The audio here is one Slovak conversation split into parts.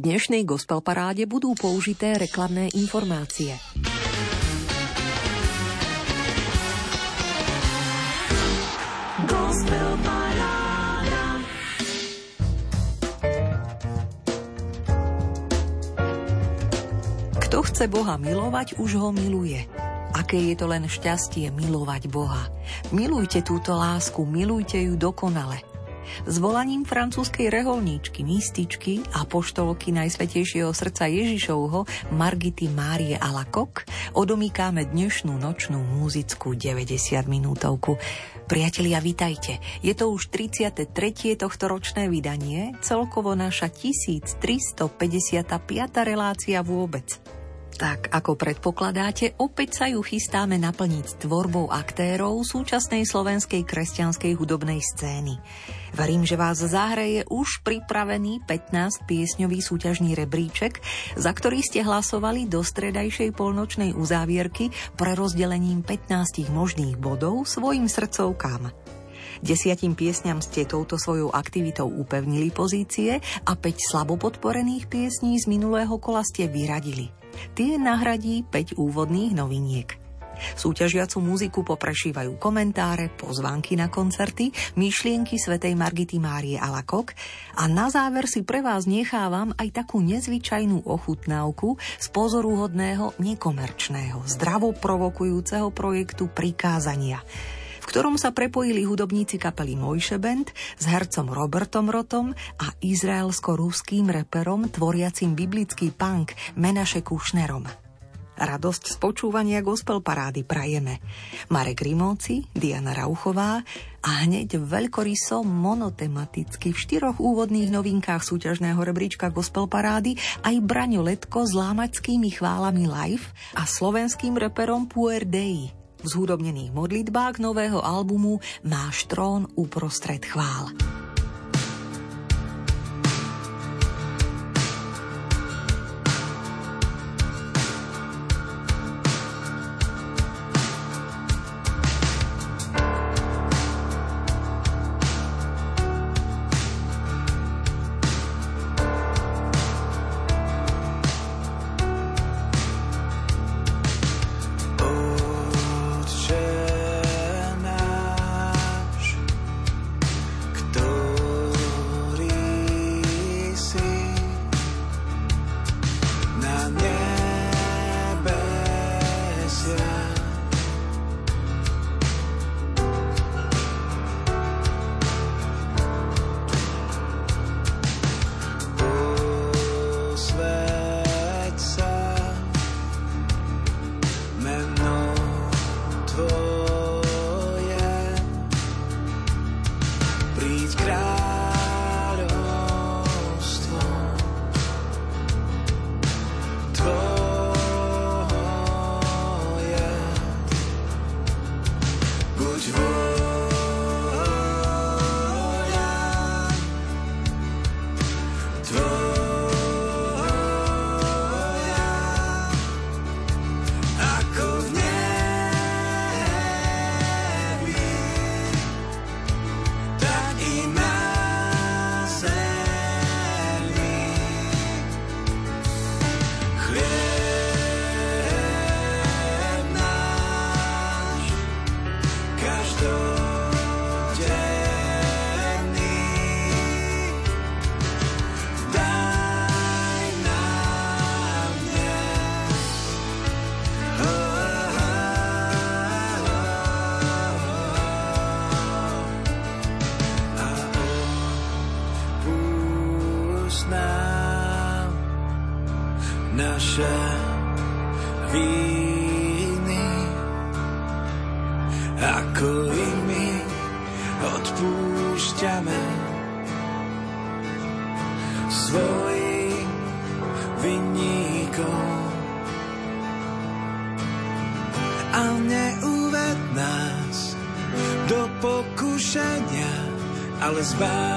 dnešnej gospel paráde budú použité reklamné informácie. Kto chce Boha milovať, už ho miluje. Aké je to len šťastie milovať Boha. Milujte túto lásku, milujte ju dokonale. S volaním francúzskej reholníčky, mističky a poštolky Najsvetejšieho srdca Ježišovho Margity Márie Alakok odomýkáme dnešnú nočnú múzickú 90 minútovku. Priatelia, vitajte. Je to už 33. tohto ročné vydanie, celkovo naša 1355. relácia vôbec. Tak, ako predpokladáte, opäť sa ju chystáme naplniť tvorbou aktérov súčasnej slovenskej kresťanskej hudobnej scény. Verím, že vás zahreje už pripravený 15 piesňový súťažný rebríček, za ktorý ste hlasovali do stredajšej polnočnej uzávierky pre rozdelením 15 možných bodov svojim srdcovkám. Desiatim piesňam ste touto svojou aktivitou upevnili pozície a 5 slabo podporených piesní z minulého kola ste vyradili – Tie nahradí 5 úvodných noviniek. Súťažiacu muziku poprešívajú komentáre, pozvánky na koncerty, myšlienky svätej Margity Márie Alakok a na záver si pre vás nechávam aj takú nezvyčajnú ochutnávku z pozoruhodného, nekomerčného, zdravo provokujúceho projektu Prikázania – ktorom sa prepojili hudobníci kapely Mojše Band s hercom Robertom Rotom a izraelsko-ruským reperom tvoriacim biblický punk Menaše Kušnerom. Radosť z počúvania gospel parády prajeme. Marek Rimóci, Diana Rauchová a hneď veľkoryso monotematicky v štyroch úvodných novinkách súťažného rebríčka gospel parády aj Braňo Letko s lámačskými chválami live a slovenským reperom Puer Dei v zhudobnených modlitbách nového albumu Máš trón uprostred chvál. was by.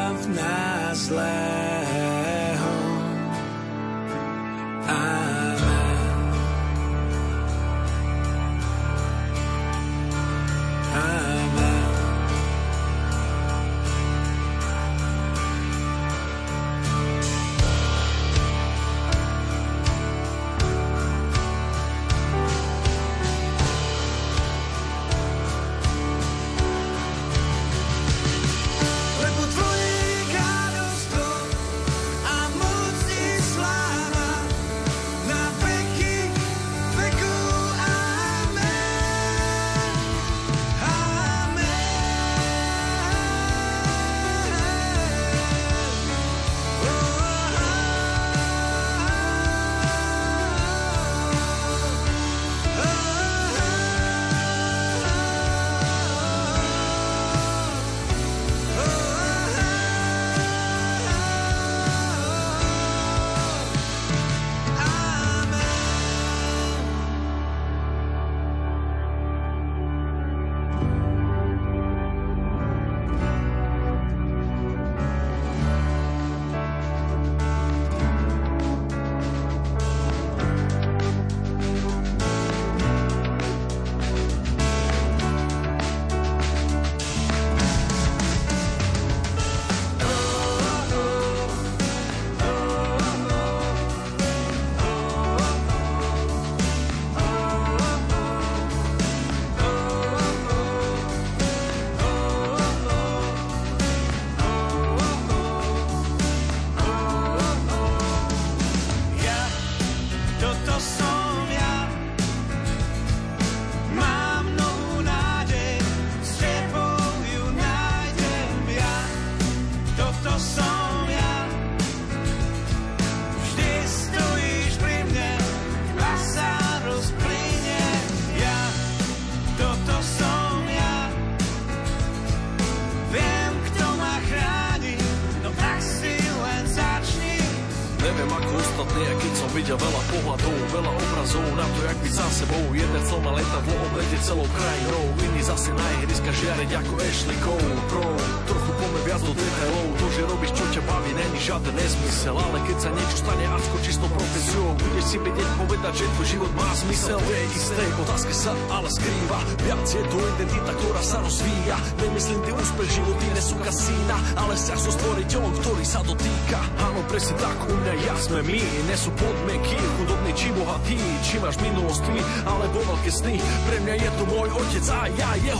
Môj otec a ja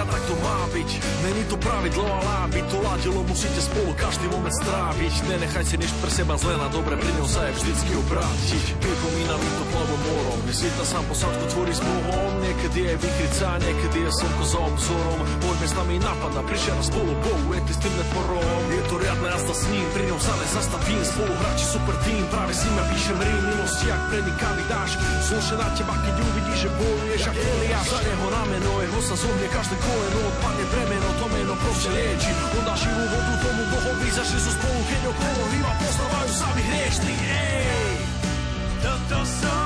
a tak to má byť. Není to pravidlo, ale aby to ladilo Musíte spolu každý moment stráviť Nenechajte nič pre seba zle na dobre, pri ňom sa je vždycky obrátiť. Pripomína mi to plavom morom, na sám posádku tvorí s Bohom Niekedy je vykryca, niekedy je slnko za obzorom. Poďme s nami napadna, prišiel spolu Bohu Je s tým neporom. Je to riadne jazda s ním, pri ňom sa nezastavím Spolu hráči super tým, práve s ním ja píšem rým Milosti, jak prediká mi dáš Zlože na teba, keď uvidíš, že bojuješ jak Eliáš Za jeho rameno, jeho sa zohne každé koleno Odpadne bremeno, to meno proste lieči. On dá živú vodu tomu Bohovi, zašli sú spolu, keď okolo Iba poznávajú sami hriešný, ej! Som to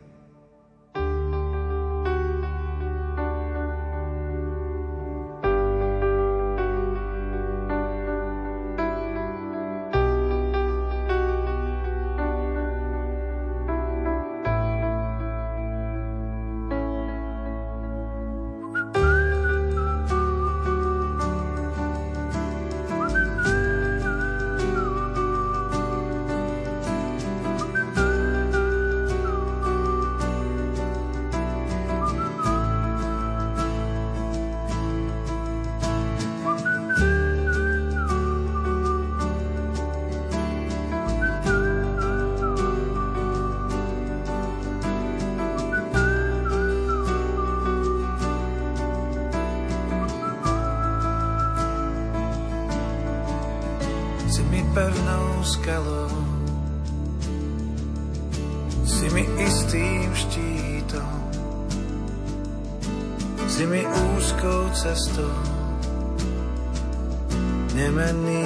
nemenný.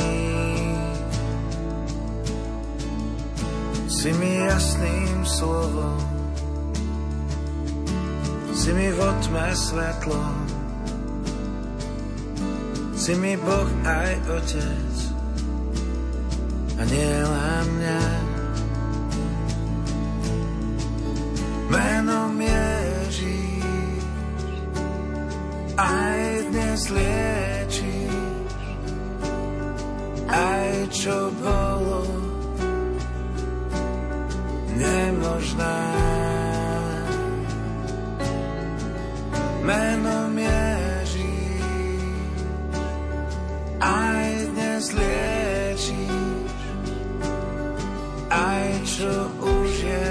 Si mi jasným slovom, si mi v otme svetlom, si mi Boh aj Otec. A nie len mňa. Menom Ježíš. Aj dnes lieči. čo bolo nemožné. Menom Ježí aj dnes liečíš, aj čo už je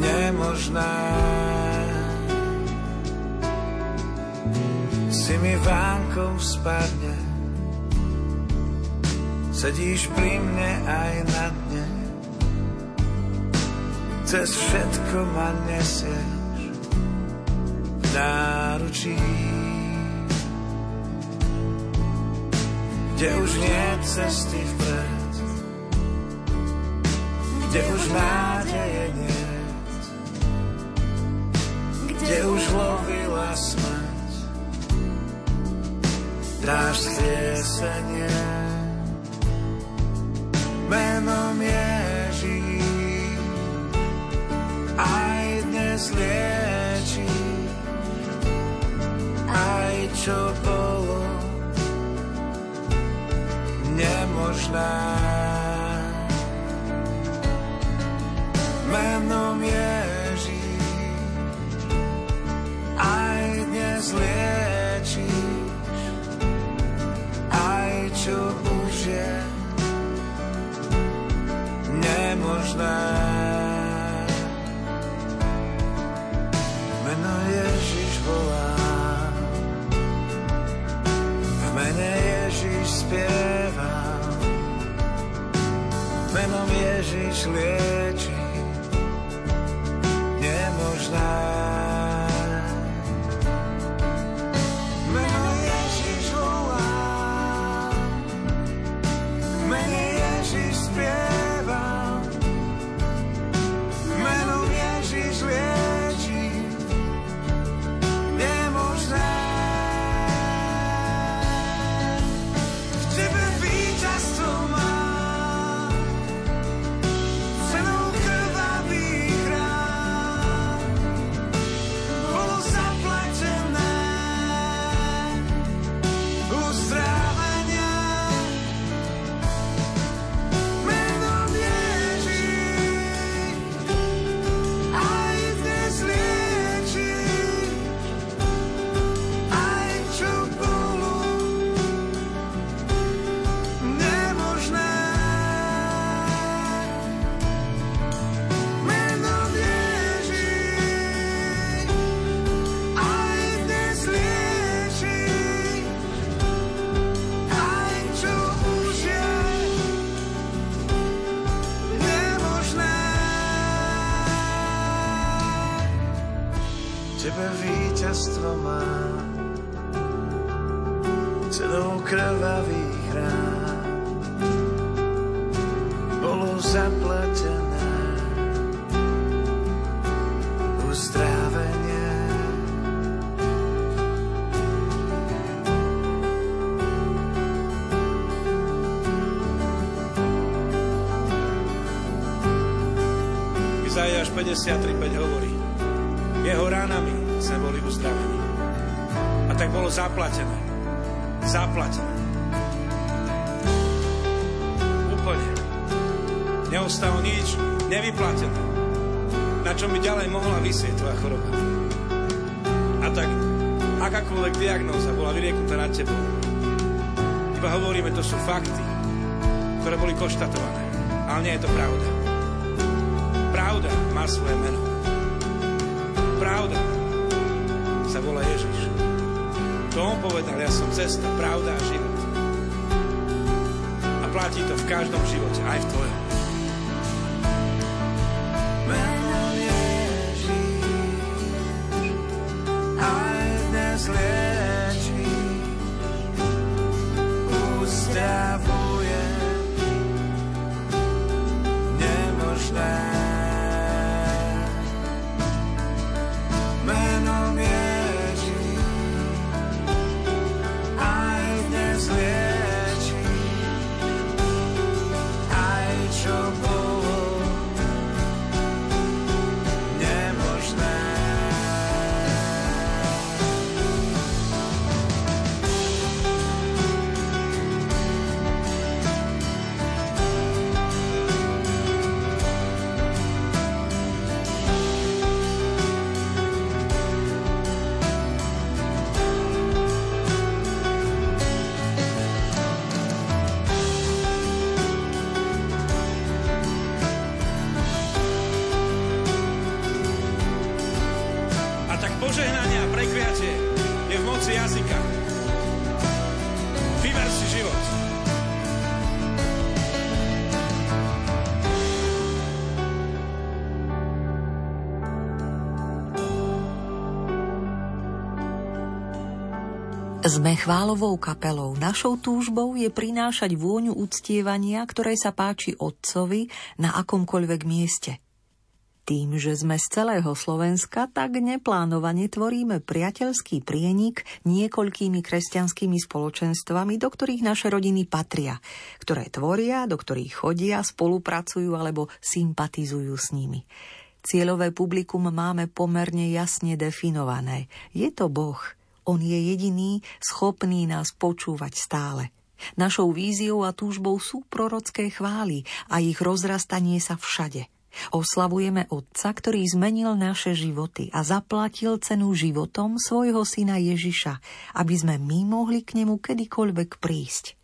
nemožné. Si mi vánkom spadne sedíš pri mne aj na dne, cez všetko ma nesieš v náručí. Kde už nie cesty vpred, kde už nádeje nie, kde už lovila smrť, dáš stiesenie. Menom Ježíš, aj dnes lieči, aj čo bolo nemožná. Menom Ježíš, aj dnes liečíš, aj čo už je nemožná. Meno Ježiš volá, v mene Ježiš spieva, menom Ježiš lieči, nemožná. 63.5 hovorí, jeho ranami sme boli uzdravení. A tak bolo zaplatené. Zaplatené. Úplne. Neostalo nič nevyplatené. Na čo by ďalej mohla vysieť tvoja choroba. A tak akákoľvek diagnóza bola vyrieknutá na tebou. Iba hovoríme, to sú fakty, ktoré boli konštatované. Ale nie je to pravda. Svoje meno. Pravda sa volá Ježiš. To on povedal, ja som cesta, pravda a život. A platí to v každom živote, aj v tvojom. Sme chválovou kapelou. Našou túžbou je prinášať vôňu uctievania, ktorej sa páči Otcovi na akomkoľvek mieste. Tým, že sme z celého Slovenska, tak neplánovane tvoríme priateľský prienik niekoľkými kresťanskými spoločenstvami, do ktorých naše rodiny patria, ktoré tvoria, do ktorých chodia, spolupracujú alebo sympatizujú s nimi. Cieľové publikum máme pomerne jasne definované. Je to Boh – on je jediný schopný nás počúvať stále. Našou víziou a túžbou sú prorocké chvály a ich rozrastanie sa všade. Oslavujeme Otca, ktorý zmenil naše životy a zaplatil cenu životom svojho syna Ježiša, aby sme my mohli k nemu kedykoľvek prísť.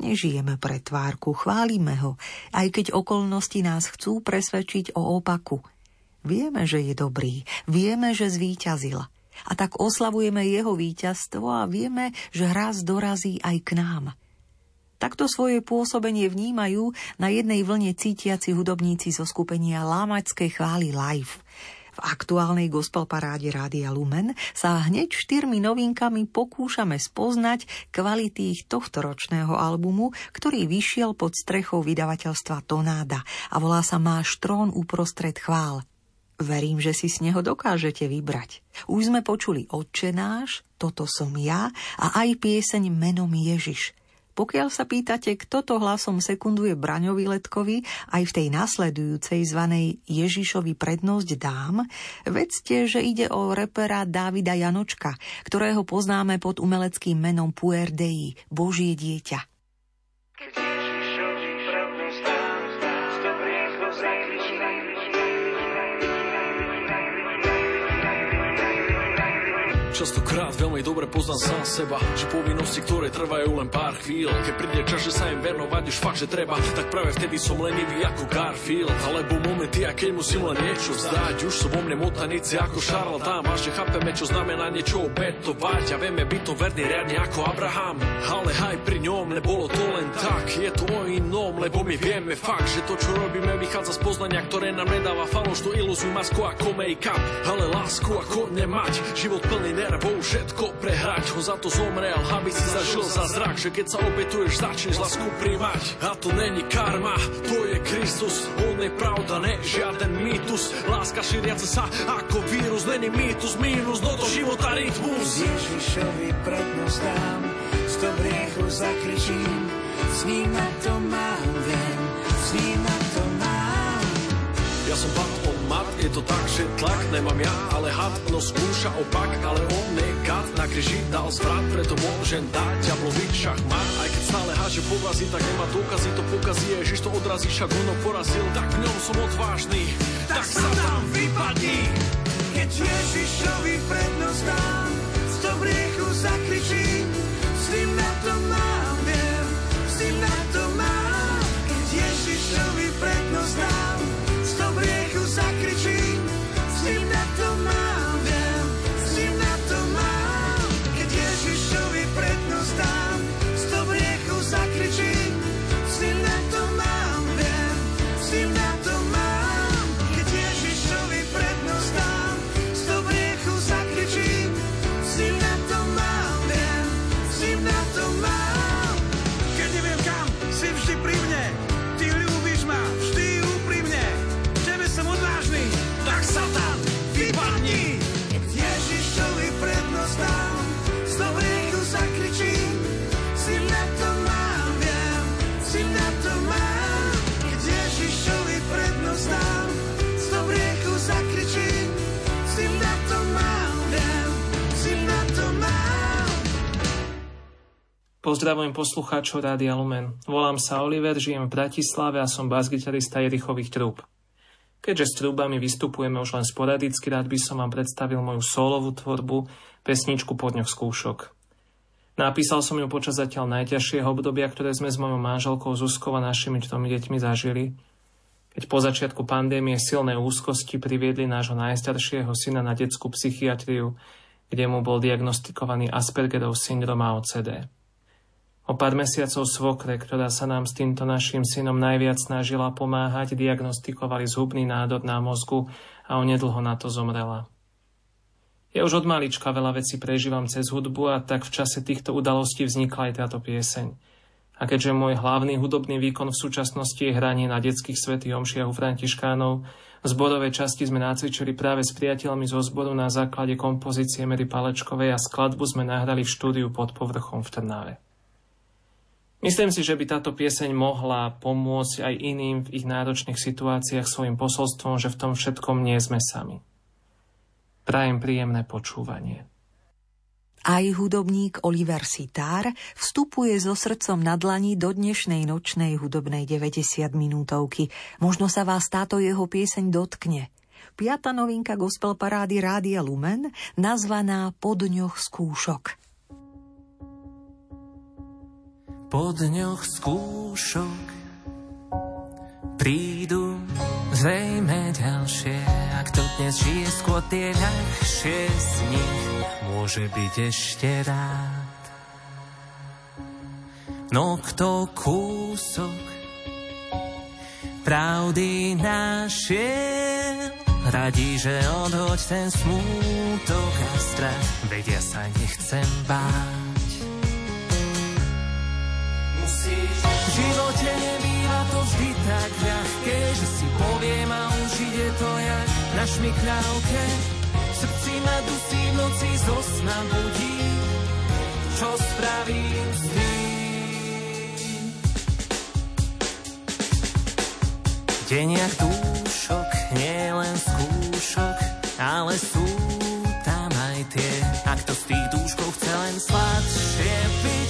Nežijeme pre tvárku, chválime ho, aj keď okolnosti nás chcú presvedčiť o opaku. Vieme, že je dobrý, vieme, že zvíťazil – a tak oslavujeme jeho víťazstvo a vieme, že raz dorazí aj k nám. Takto svoje pôsobenie vnímajú na jednej vlne cítiaci hudobníci zo skupenia Lámačskej chvály live. V aktuálnej gospel paráde Rádia Lumen sa hneď štyrmi novinkami pokúšame spoznať kvality ich tohto ročného albumu, ktorý vyšiel pod strechou vydavateľstva Tonáda a volá sa Máš trón uprostred chvál. Verím, že si z neho dokážete vybrať. Už sme počuli Otče náš, toto som ja a aj pieseň menom Ježiš. Pokiaľ sa pýtate, kto to hlasom sekunduje Braňovi Letkovi, aj v tej nasledujúcej zvanej Ježišovi prednosť dám, vedzte, že ide o repera Dávida Janočka, ktorého poznáme pod umeleckým menom Puer Dei, Božie dieťa. Častokrát veľmi dobre poznám sám seba Že povinnosti, ktoré trvajú len pár chvíľ Keď príde čas, že sa im venovať už fakt, že treba Tak práve vtedy som lenivý ako Garfield. Alebo momenty, a keď musím len niečo vzdať Už sú vo mne motanici ako šarlatán Vážne chápeme, čo znamená niečo obetovať A vieme byť to verný riadne ako Abraham. Ale aj pri ňom nebolo to len tak Je to o inom, lebo my vieme fakt Že to, čo robíme, vychádza z poznania Ktoré nám nedáva falošnú ilúziu masku ako make-up. Ale lásku ako nemať Život plný ner nervov všetko prehrať Ho za to zomrel, aby si zažil za zrak Že keď sa obetuješ, začneš lásku príjmať. A to není karma, to je Kristus On je pravda, ne žiaden mýtus. Láska šíriaca sa ako vírus Není mýtus, mínus, no do života rytmus. Ježišovi prednosť dám Z dobriechu zakričím S ním na to mám, viem S ním na to mám. Ja som pán mat, je to tak, že tlak nemám ja, ale had, no skúša opak, ale on nekat na kríži dal zvrat, preto môžem dať ďablovi šachmat, aj keď stále háže porazí, tak nemá dôkazy, to pokazí, Ježiš to odrazí, však ono porazil, tak v ňom som odvážny, tak, tak sa tam vypadni. Keď Ježišovi prednosť dám, z dobriechu zakričím, s tým na to mám, viem, s tým na to Pozdravujem poslucháčov Rádia Lumen. Volám sa Oliver, žijem v Bratislave a som bas-gitarista Jerichových trúb. Keďže s trúbami vystupujeme už len sporadicky, rád by som vám predstavil moju solovú tvorbu, pesničku po dňoch skúšok. Napísal som ju počas zatiaľ najťažšieho obdobia, ktoré sme s mojou manželkou Zuzkou a našimi tromi deťmi zažili, keď po začiatku pandémie silné úzkosti priviedli nášho najstaršieho syna na detskú psychiatriu, kde mu bol diagnostikovaný Aspergerov syndrom a OCD. O pár mesiacov svokre, ktorá sa nám s týmto našim synom najviac snažila pomáhať, diagnostikovali zhubný nádor na mozgu a onedlho na to zomrela. Ja už od malička veľa vecí prežívam cez hudbu a tak v čase týchto udalostí vznikla aj táto pieseň. A keďže môj hlavný hudobný výkon v súčasnosti je hranie na detských svetých omšiach u Františkánov, v zborovej časti sme nacvičili práve s priateľmi zo zboru na základe kompozície Mary Palečkovej a skladbu sme nahrali v štúdiu pod povrchom v Trnave. Myslím si, že by táto pieseň mohla pomôcť aj iným v ich náročných situáciách svojim posolstvom, že v tom všetkom nie sme sami. Prajem príjemné počúvanie. Aj hudobník Oliver Sitár vstupuje so srdcom na dlani do dnešnej nočnej hudobnej 90 minútovky. Možno sa vás táto jeho pieseň dotkne. Piata novinka gospel parády Rádia Lumen, nazvaná Po dňoch skúšok. Po dňoch skúšok prídu zrejme ďalšie. Ak to dnes žije skôr tie ľahšie z nich, môže byť ešte rád. No kto kúsok pravdy našiel, radí, že odhoď ten smútok a strach, veď ja sa nechcem báť. V živote nebýva to vždy tak ľahké, že si poviem a už ide to jak na šmikľavke. V srdci ma dusí v noci zo sna budí, čo spravím s tým. Deň jak dúšok, nie len skúšok, ale sú tam aj tie. A kto z tých dúškov chce len sladšie piť,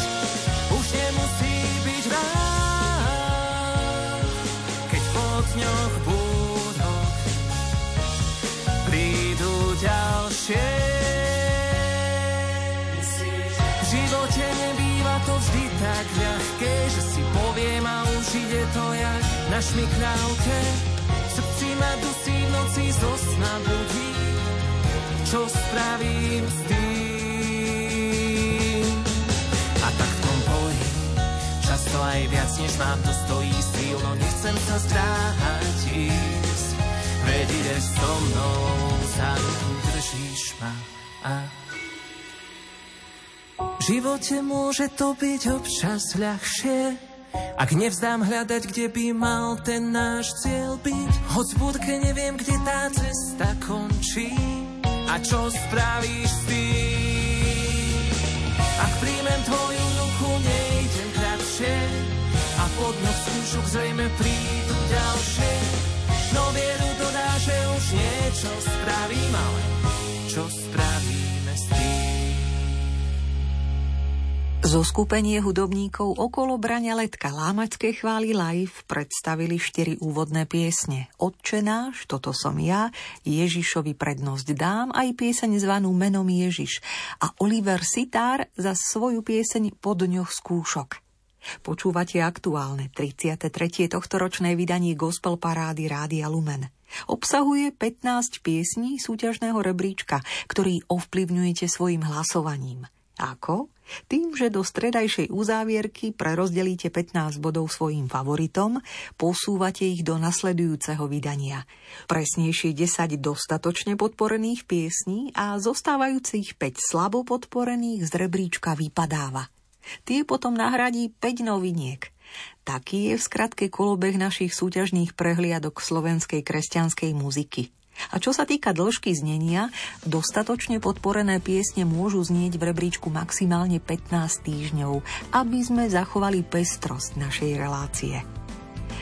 noci zo sna budí, čo spravím s tým. A tak v tom boji, často aj viac než mám, to stojí síl, no nechcem sa zdráhať ísť. Veď ideš so mnou, za ruku držíš ma a v živote môže to byť občas ľahšie, ak nevzdám hľadať, kde by mal ten náš cieľ byť. Hoď v budke neviem, kde tá cesta končí a čo spravíš s tým. Ak príjmem tvoju ruku, nejdem kratšie a pod noh skúšok zrejme prídu ďalšie. No vieru dodá, že už niečo spravím, ale čo spravíme s tým? Zo skupenie hudobníkov okolo Braňa Letka Lámačské chvály live predstavili štyri úvodné piesne. Otče toto som ja, Ježišovi prednosť dám, aj pieseň zvanú Menom Ježiš a Oliver Sitár za svoju pieseň Po dňoch skúšok. Počúvate aktuálne 33. tohtoročné vydanie Gospel Parády Rádia Lumen. Obsahuje 15 piesní súťažného rebríčka, ktorý ovplyvňujete svojim hlasovaním. Ako? Tým, že do stredajšej uzávierky prerozdelíte 15 bodov svojim favoritom, posúvate ich do nasledujúceho vydania. Presnejšie 10 dostatočne podporených piesní a zostávajúcich 5 slabo podporených z rebríčka vypadáva. Tie potom nahradí 5 noviniek. Taký je v skratke kolobeh našich súťažných prehliadok slovenskej kresťanskej muziky. A čo sa týka dĺžky znenia, dostatočne podporené piesne môžu znieť v rebríčku maximálne 15 týždňov, aby sme zachovali pestrosť našej relácie.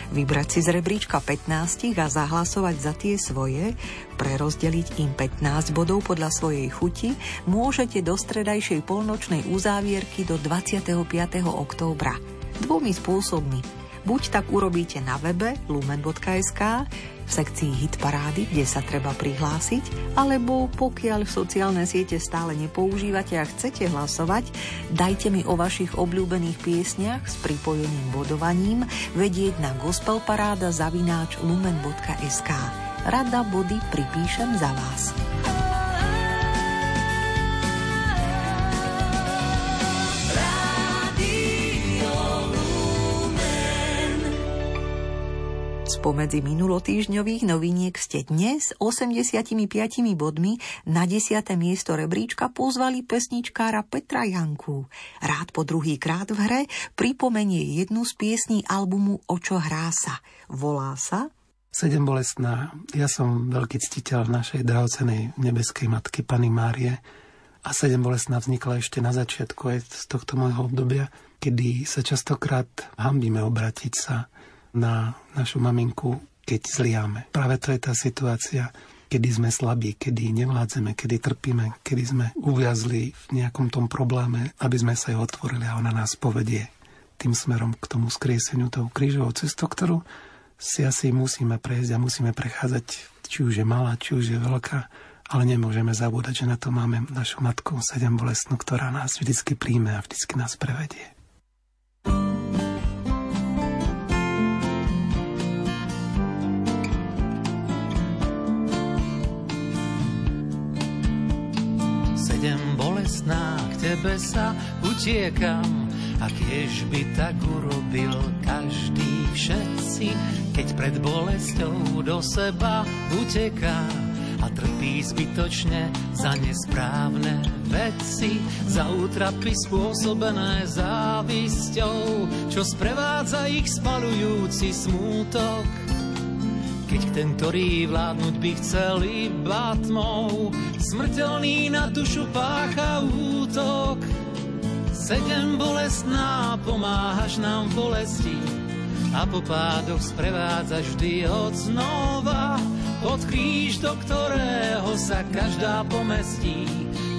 Vybrať si z rebríčka 15 a zahlasovať za tie svoje, prerozdeliť im 15 bodov podľa svojej chuti, môžete do stredajšej polnočnej uzávierky do 25. októbra. Dvomi spôsobmi. Buď tak urobíte na webe lumen.sk, v sekcii Hit Parády, kde sa treba prihlásiť, alebo pokiaľ sociálne siete stále nepoužívate a chcete hlasovať, dajte mi o vašich obľúbených piesniach s pripojeným bodovaním vedieť na gospelparáda zavináč lumen.sk. Rada body pripíšem za vás. Spomedzi minulotýžňových noviniek ste dnes 85 bodmi na 10. miesto rebríčka pozvali pesničkára Petra Janku. Rád po druhý krát v hre pripomenie jednu z piesní albumu Očo hrá sa. Volá sa Sedem bolestná. Ja som veľký ctiteľ našej drahocenej nebeskej matky Pany Márie a sedem bolestná vznikla ešte na začiatku aj z tohto môjho obdobia, kedy sa častokrát hambíme obratiť sa na našu maminku, keď zliame. Práve to je tá situácia, kedy sme slabí, kedy nevládzeme, kedy trpíme, kedy sme uviazli v nejakom tom probléme, aby sme sa jej otvorili a ona nás povedie tým smerom k tomu skrieseniu, tou krížovou cestou, ktorú si asi musíme prejsť a musíme prechádzať, či už je malá, či už je veľká, ale nemôžeme zabúdať, že na to máme našu matku sedem bolestnú, ktorá nás vždycky príjme a vždycky nás prevedie. K tebe sa utiekam, a kiež by tak urobil každý všetci, keď pred bolesťou do seba uteká a trpí zbytočne za nesprávne veci, za útrapy spôsobené závisťou, čo sprevádza ich spalujúci smútok keď ten, ktorý vládnuť by chcel iba tmou, smrteľný na dušu pácha útok. Sedem bolestná, pomáhaš nám v bolesti a po pádoch sprevádzaš vždy od znova. Pod kríž, do ktorého sa každá pomestí,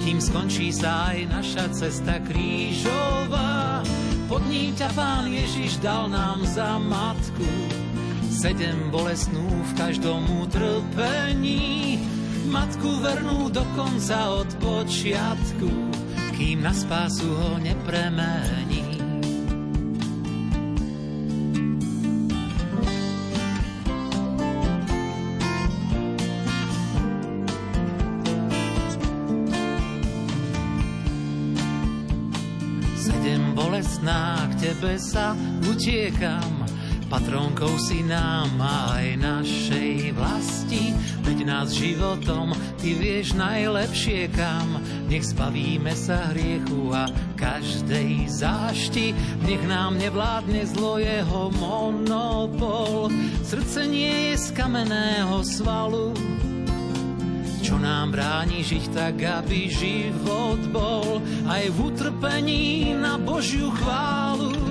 kým skončí sa aj naša cesta krížová. Pod ním ťa Pán Ježiš dal nám za matku, sedem bolestnú v každom utrpení. Matku vernú dokonca od počiatku, kým na spásu ho nepremení. Sedem bolestná k tebe sa utiekam, Patrónkou si nám aj našej vlasti, veď nás životom ty vieš najlepšie kam. Nech zbavíme sa hriechu a každej zášti, nech nám nevládne zlo jeho monopol. Srdce nie je z kamenného svalu, čo nám bráni žiť tak, aby život bol aj v utrpení na Božiu chválu.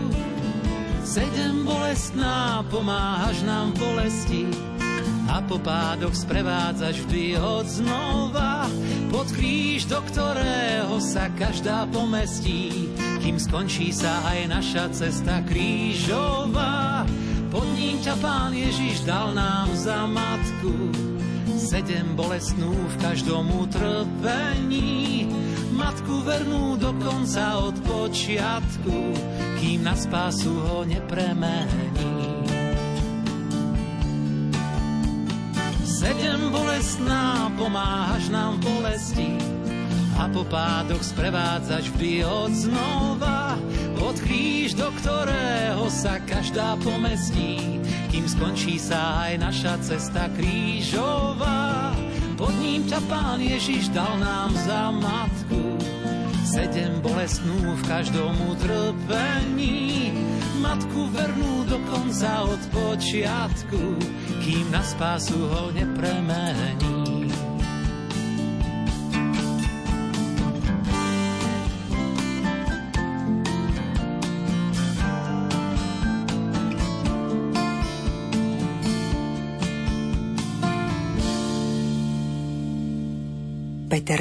Sedem bolestná, pomáhaš nám v bolesti. A po pádoch sprevádzaš vždy od znova. Pod kríž, do ktorého sa každá pomestí, kým skončí sa aj naša cesta krížová. Pod ním ťa Pán Ježiš dal nám za matku, sedem bolestnú v každom utrpení, matku vernú dokonca od počiatku, kým na spásu ho nepremení. Sedem bolestná, pomáhaš nám v bolesti a po pádoch sprevádzaš vždy od znova od kríž, do ktorého sa každá pomestí, kým skončí sa aj naša cesta krížová. Pod ním ťa Pán Ježiš dal nám za matku, sedem bolestnú v každom utrpení. Matku vernú dokonca od počiatku, kým na spásu ho nepremení.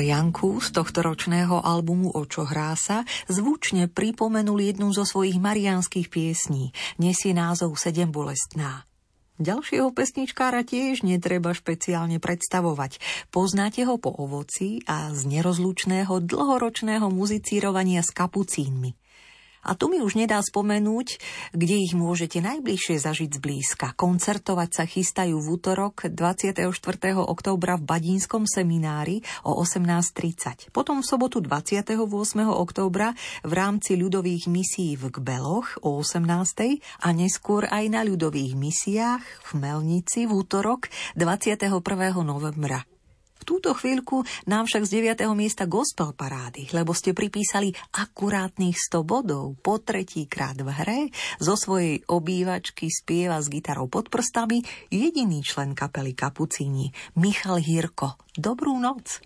Peter Janku z tohto ročného albumu Očo hrá sa zvučne pripomenul jednu zo svojich marianských piesní. Nesie názov Sedem bolestná. Ďalšieho pesničkára tiež netreba špeciálne predstavovať. Poznáte ho po ovoci a z nerozlučného dlhoročného muzicírovania s kapucínmi. A tu mi už nedá spomenúť, kde ich môžete najbližšie zažiť zblízka. Koncertovať sa chystajú v útorok 24. októbra v Badínskom seminári o 18.30. Potom v sobotu 28. októbra v rámci ľudových misií v Gbeloch o 18. a neskôr aj na ľudových misiách v Melnici v útorok 21. novembra túto chvíľku nám však z 9. miesta gospel parády, lebo ste pripísali akurátnych 100 bodov po tretí krát v hre, zo svojej obývačky spieva s gitarou pod prstami jediný člen kapely Kapucíni, Michal Hirko. Dobrú noc.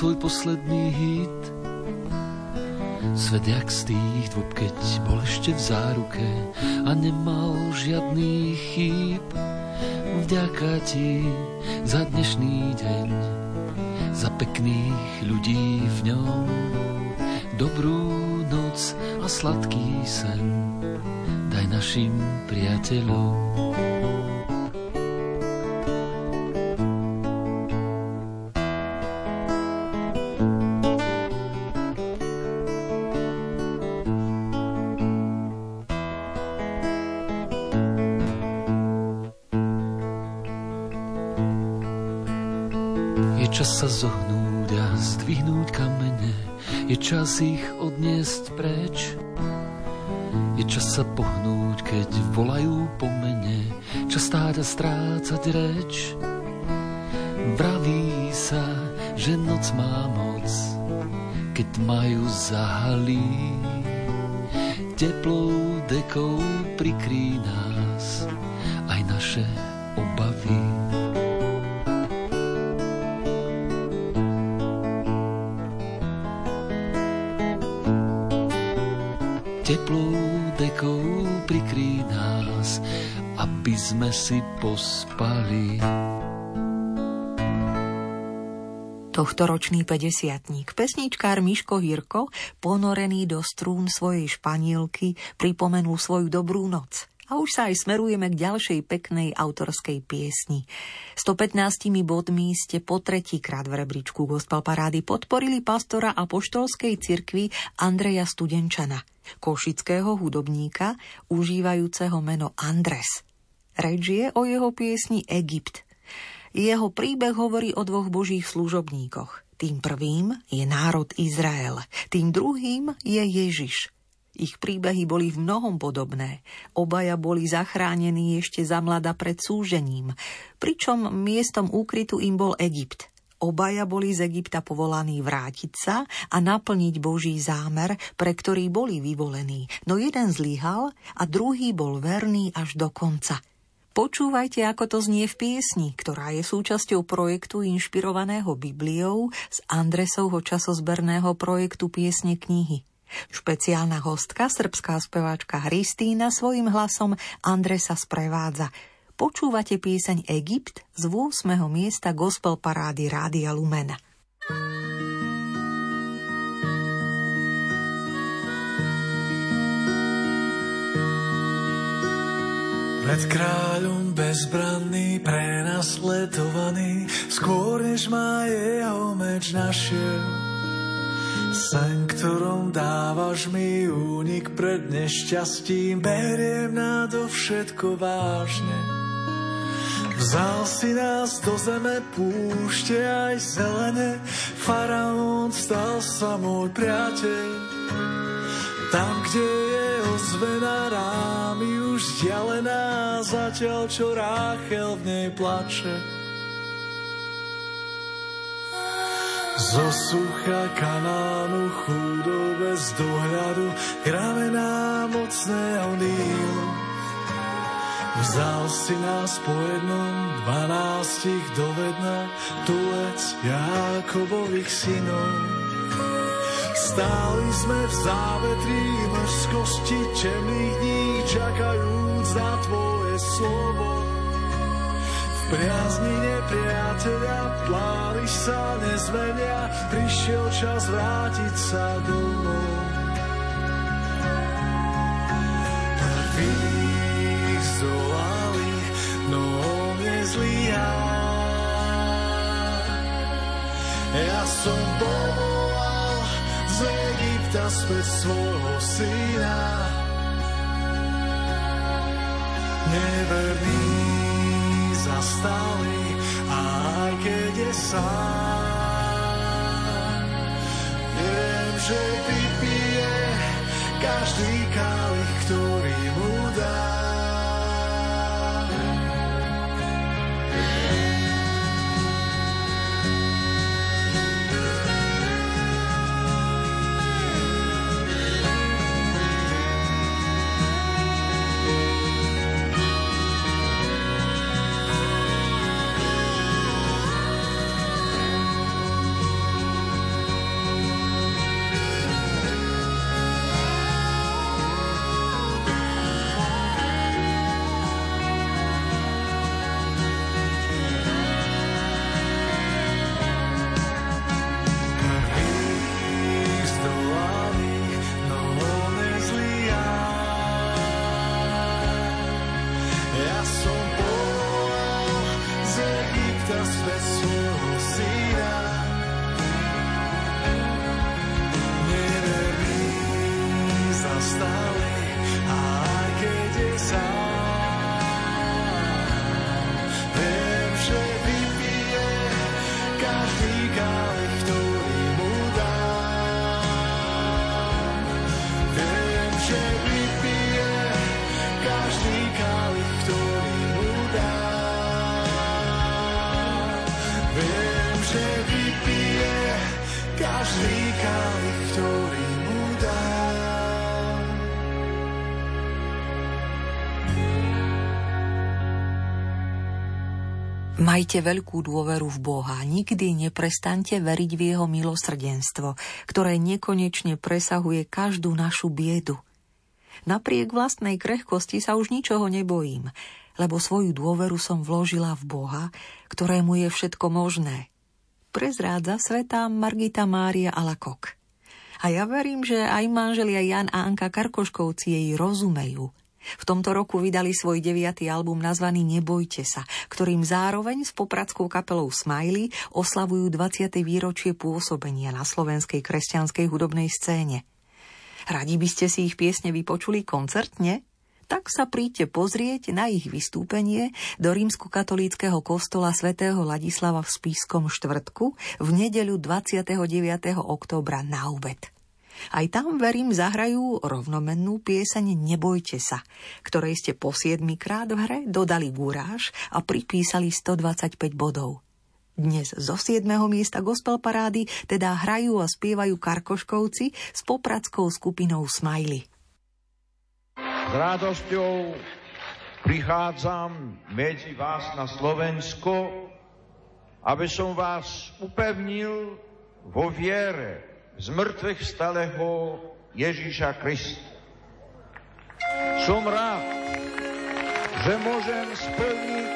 Svoj posledný hit. Svet jak z tých dvob, keď bol ešte v záruke a nemal žiadny chýb. Vďaka ti za dnešný deň, za pekných ľudí v ňom. Dobrú noc a sladký sen daj našim priateľom. Zohnúť a zdvihnúť kamene, je čas ich odniesť preč. Je čas sa pohnúť, keď volajú po mene, čas stáť a strácať reč. Vraví sa, že noc má moc, keď majú zahalí. Teplou dekou prikrí nás aj naše obavy. Si pospali. Tohtoročný 50 pesničkár Miško Hirko, ponorený do strún svojej španielky, pripomenul svoju dobrú noc. A už sa aj smerujeme k ďalšej peknej autorskej piesni. 115 bodmi ste po tretíkrát v rebríčku Gospel Parády podporili pastora apoštolskej cirkvi Andreja Studenčana, košického hudobníka, užívajúceho meno Andres. Reč je o jeho piesni Egypt. Jeho príbeh hovorí o dvoch božích služobníkoch. Tým prvým je národ Izrael, tým druhým je Ježiš. Ich príbehy boli v mnohom podobné. Obaja boli zachránení ešte za mlada pred súžením, pričom miestom úkrytu im bol Egypt. Obaja boli z Egypta povolaní vrátiť sa a naplniť Boží zámer, pre ktorý boli vyvolení. No jeden zlyhal a druhý bol verný až do konca. Počúvajte, ako to znie v piesni, ktorá je súčasťou projektu inšpirovaného Bibliou z Andresovho časozberného projektu Piesne knihy. Špeciálna hostka, srbská speváčka Hristína svojim hlasom Andresa sprevádza. Počúvate pieseň Egypt z 8. miesta gospel parády Rádia Lumena. Pred kráľom bezbranný, prenasledovaný, skôr než má jeho meč našiel. Sen, ktorom dávaš mi únik pred nešťastím, beriem na to všetko vážne. Vzal si nás do zeme púšte aj zelene, faraón stal sa môj priateľ. Tam, kde je ozvená rámy už vzdialená, zatiaľ čo Ráchel v nej plače. Zo sucha kanánu chúdou bez dohľadu kramená mocného Nílu. Vzal si nás po jednom, dvanástich dovedna, tulec Jákobových synov. Stáli sme v závetrí mrzkosti temných dní, čakajúc na tvoje slovo. V priazni nepriateľ priatelia, plány sa nezmenia, prišiel čas vrátiť sa domov. Egypta späť svojho syna. Neverný zastali, aj keď je sám. Viem, že vypije každý kalich, ktorý mu dá. Majte veľkú dôveru v Boha, nikdy neprestaňte veriť v Jeho milosrdenstvo, ktoré nekonečne presahuje každú našu biedu. Napriek vlastnej krehkosti sa už ničoho nebojím, lebo svoju dôveru som vložila v Boha, ktorému je všetko možné. Prezrádza svetá Margita Mária Alakok. A ja verím, že aj manželia Jan a Anka Karkoškovci jej rozumejú. V tomto roku vydali svoj deviatý album nazvaný Nebojte sa, ktorým zároveň s popradskou kapelou Smiley oslavujú 20. výročie pôsobenia na slovenskej kresťanskej hudobnej scéne. Radi by ste si ich piesne vypočuli koncertne? Tak sa príďte pozrieť na ich vystúpenie do rímsko-katolíckého kostola svätého Ladislava v Spískom štvrtku v nedeľu 29. októbra na obed. Aj tam, verím, zahrajú rovnomennú pieseň Nebojte sa, ktorej ste po 7 krát v hre dodali gúráž a pripísali 125 bodov. Dnes zo 7. miesta gospel parády teda hrajú a spievajú Karkoškovci s popradskou skupinou Smiley. S radosťou prichádzam medzi vás na Slovensko, aby som vás upevnil vo viere z mŕtvych stalého Ježíša Krista. Som rád, že môžem splniť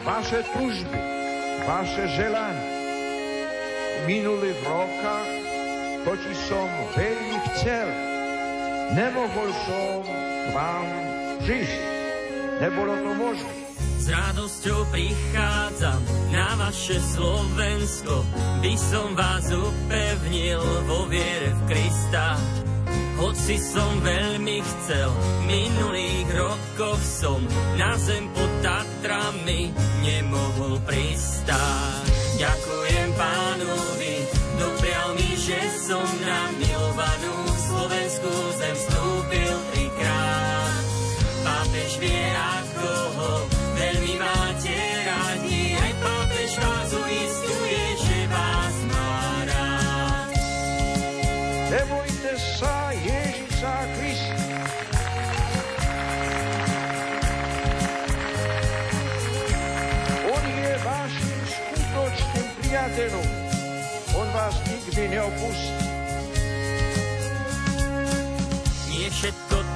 vaše tužby, vaše želanie. Minulých rokách totiž som veľmi chcel, nemohol som k vám prísť. Nebolo to možné. S radosťou prichádzam na vaše Slovensko, by som vás upevnil vo viere v Krista. Hoci som veľmi chcel, minulých rokoch som na zem pod Tatrami nemohol pristáť. Ďakujem pánovi, doprial mi, že som na milovanú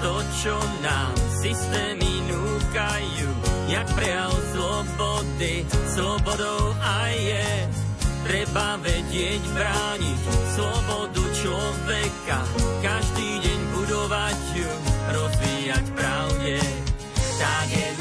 to, čo nám systémy núkajú, jak prejav slobody, slobodou aj je. Treba vedieť brániť slobodu človeka, každý deň budovať ju, rozvíjať pravde. Tá generácia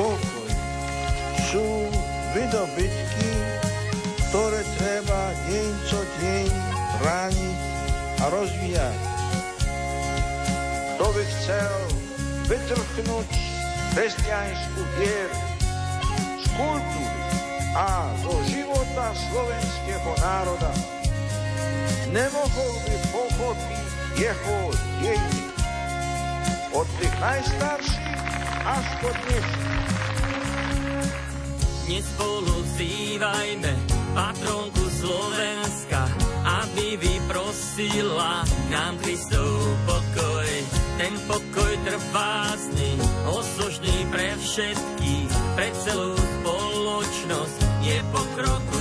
pokoj sú vydobytky, ktoré treba deň čo deň brániť a rozvíjať. Kto by chcel vytrhnúť kresťanskú vieru z kultúry a zo života slovenského národa, nemohol by pochopiť jeho dejiny od tých najstarších až po dnešných. Dnes spolu vzývajme patronku Slovenska, aby vyprosila nám Kristov pokoj. Ten pokoj trvásny, osožný pre všetkých, pre celú spoločnosť je pokroku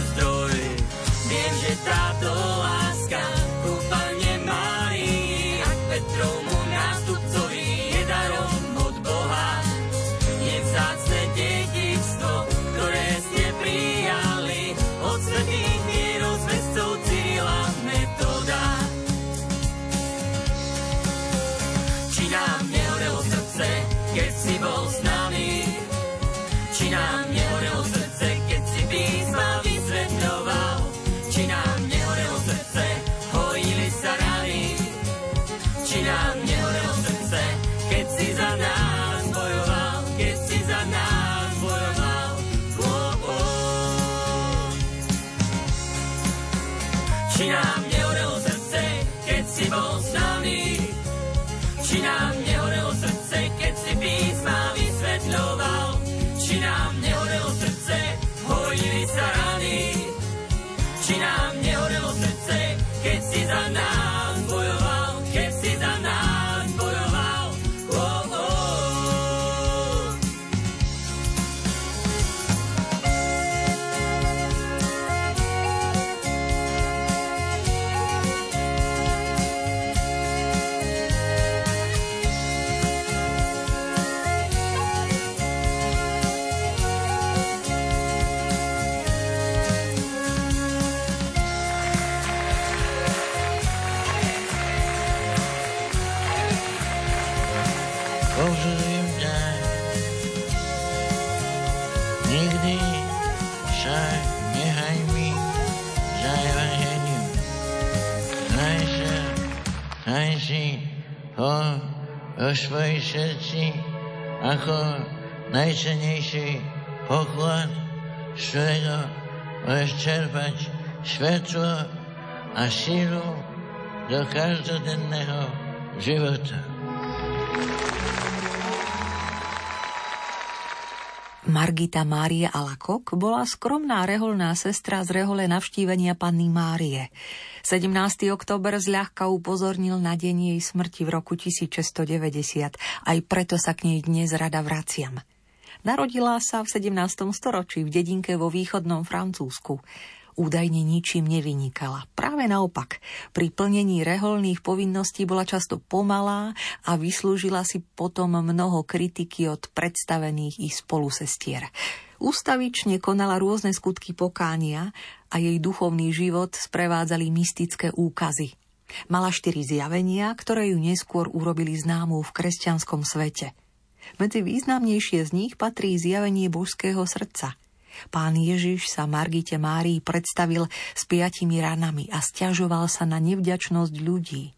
vo svojej srdci ako najcenejší poklad, z ktorého môžeš čerpať svetlo a sílu do každodenného života. Margita Mária Alakok bola skromná reholná sestra z rehole navštívenia Panny Márie. 17. október zľahka upozornil na deň jej smrti v roku 1690, aj preto sa k nej dnes rada vraciam. Narodila sa v 17. storočí v dedinke vo východnom Francúzsku. Údajne ničím nevynikala. Práve naopak, pri plnení reholných povinností bola často pomalá a vyslúžila si potom mnoho kritiky od predstavených ich spolusestier. Ústavične konala rôzne skutky pokánia a jej duchovný život sprevádzali mystické úkazy. Mala štyri zjavenia, ktoré ju neskôr urobili známou v kresťanskom svete. Medzi významnejšie z nich patrí zjavenie božského srdca – Pán Ježiš sa Margite Márii predstavil s piatimi ranami a stiažoval sa na nevďačnosť ľudí.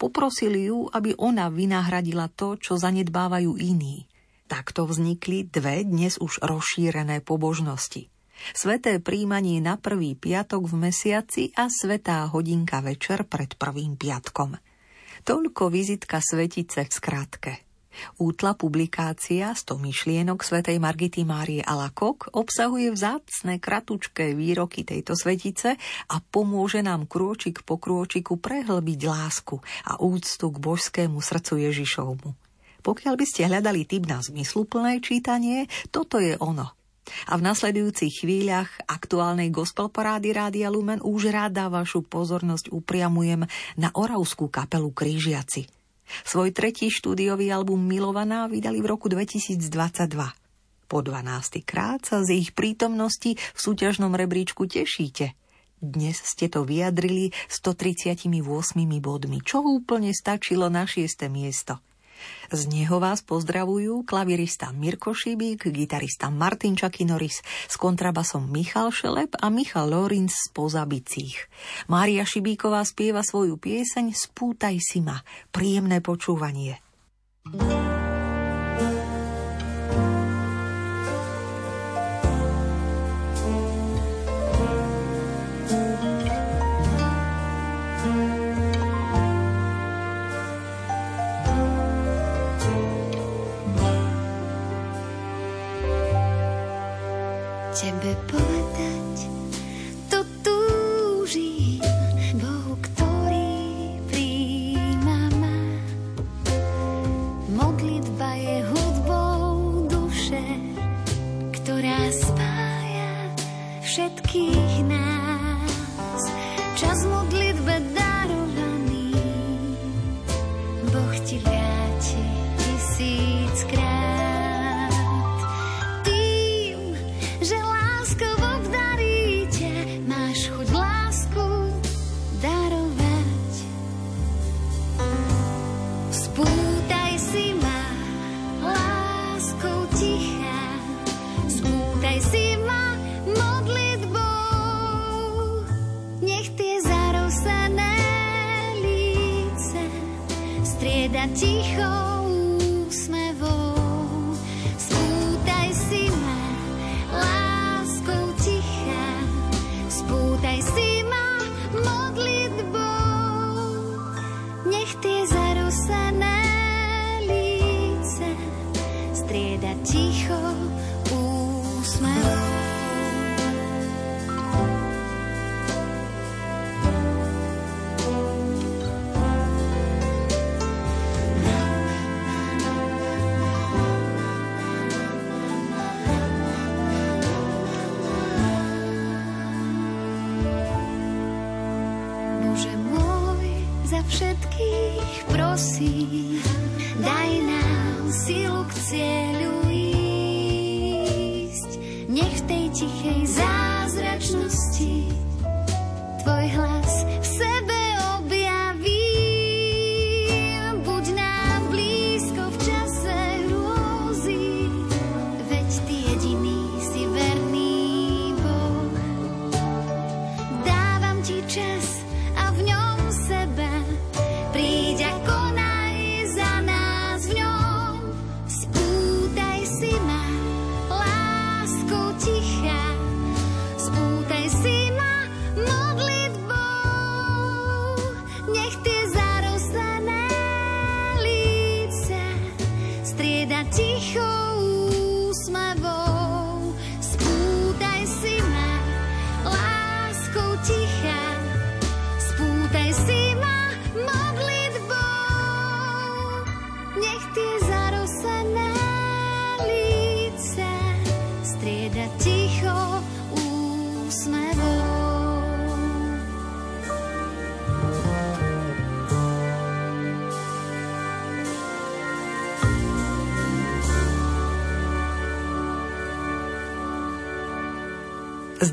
Poprosili ju, aby ona vynahradila to, čo zanedbávajú iní. Takto vznikli dve dnes už rozšírené pobožnosti. Sveté príjmanie na prvý piatok v mesiaci a svetá hodinka večer pred prvým piatkom. Toľko vizitka svetice v skratke. Útla publikácia 100 myšlienok svätej Margity Márie Alakok obsahuje vzácne kratučké výroky tejto svetice a pomôže nám krôčik po krôčiku prehlbiť lásku a úctu k božskému srdcu Ježišovmu. Pokiaľ by ste hľadali typ na zmysluplné čítanie, toto je ono – a v nasledujúcich chvíľach aktuálnej gospel parády Rádia Lumen už rada vašu pozornosť upriamujem na Oravskú kapelu Krížiaci. Svoj tretí štúdiový album Milovaná vydali v roku 2022. Po 12. krát sa z ich prítomnosti v súťažnom rebríčku tešíte. Dnes ste to vyjadrili 138 bodmi, čo úplne stačilo na 6. miesto. Z neho vás pozdravujú klavirista Mirko Šibík, gitarista Martin Čakinoris, s kontrabasom Michal Šelep a Michal Lorinc z Pozabicích. Mária Šibíková spieva svoju pieseň Spútaj si ma. Príjemné počúvanie. thank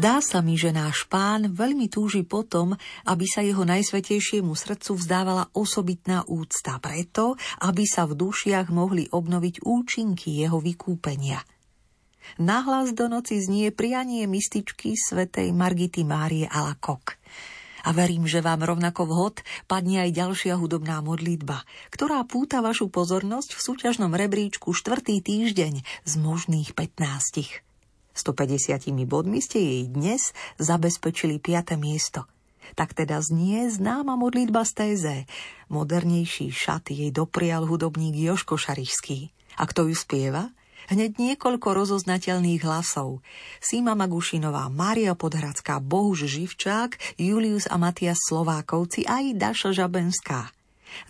Zdá sa mi, že náš pán veľmi túži potom, aby sa jeho najsvetejšiemu srdcu vzdávala osobitná úcta preto, aby sa v dušiach mohli obnoviť účinky jeho vykúpenia. Nahlas do noci znie prianie mističky svätej Margity Márie Alakok. A verím, že vám rovnako vhod padne aj ďalšia hudobná modlitba, ktorá púta vašu pozornosť v súťažnom rebríčku štvrtý týždeň z možných 15. 150 bodmi ste jej dnes zabezpečili 5. miesto. Tak teda znie známa modlitba z téze. Modernejší šat jej doprial hudobník Joško Šarišský. A kto ju spieva? Hneď niekoľko rozoznateľných hlasov. Sima Magušinová, Mária Podhradská, Bohuž Živčák, Julius a Matias Slovákovci aj Daša Žabenská.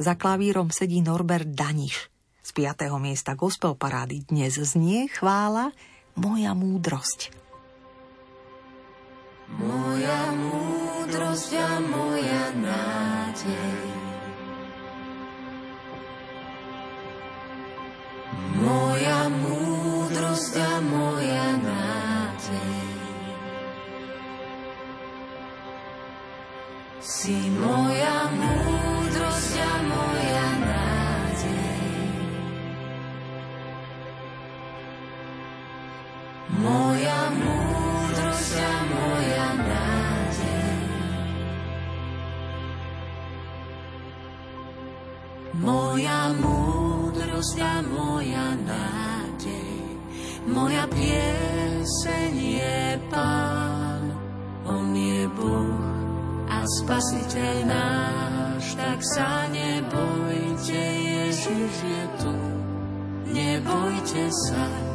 Za klavírom sedí Norbert Daniš. Z 5. miesta gospel parády dnes znie chvála Moja múdrosť. Moja múdrosť a moja nádej moja múdrosť a moja nádej. Si moja múdrosť a moja nádej. Moja múdrosť a moja nádej. Moja múdrosť a moja nádej. Moja pieseň je Pán, On je Boh a Spasiteľ náš, tak sa nebojte, Ježiš je tu. Nebojte sa,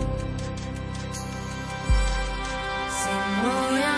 Si moja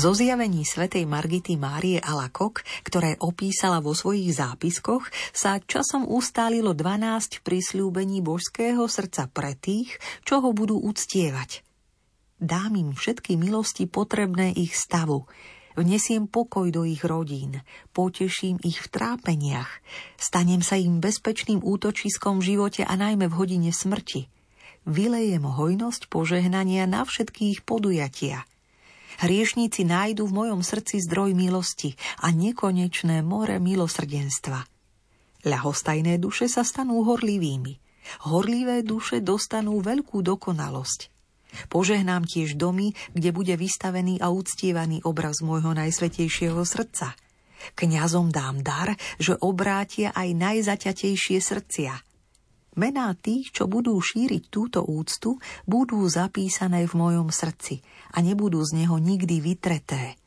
Zo zjavení svätej Margity Márie Alakok, ktoré opísala vo svojich zápiskoch, sa časom ustálilo 12 prisľúbení božského srdca pre tých, čo ho budú uctievať. Dám im všetky milosti potrebné ich stavu, vnesiem pokoj do ich rodín, poteším ich v trápeniach, stanem sa im bezpečným útočiskom v živote a najmä v hodine smrti. Vylejem hojnosť požehnania na všetkých podujatiach Hriešníci nájdu v mojom srdci zdroj milosti a nekonečné more milosrdenstva. Ľahostajné duše sa stanú horlivými. Horlivé duše dostanú veľkú dokonalosť. Požehnám tiež domy, kde bude vystavený a uctievaný obraz môjho najsvetejšieho srdca. Kňazom dám dar, že obrátia aj najzaťatejšie srdcia. Mená tých, čo budú šíriť túto úctu, budú zapísané v mojom srdci a nebudú z neho nikdy vytreté.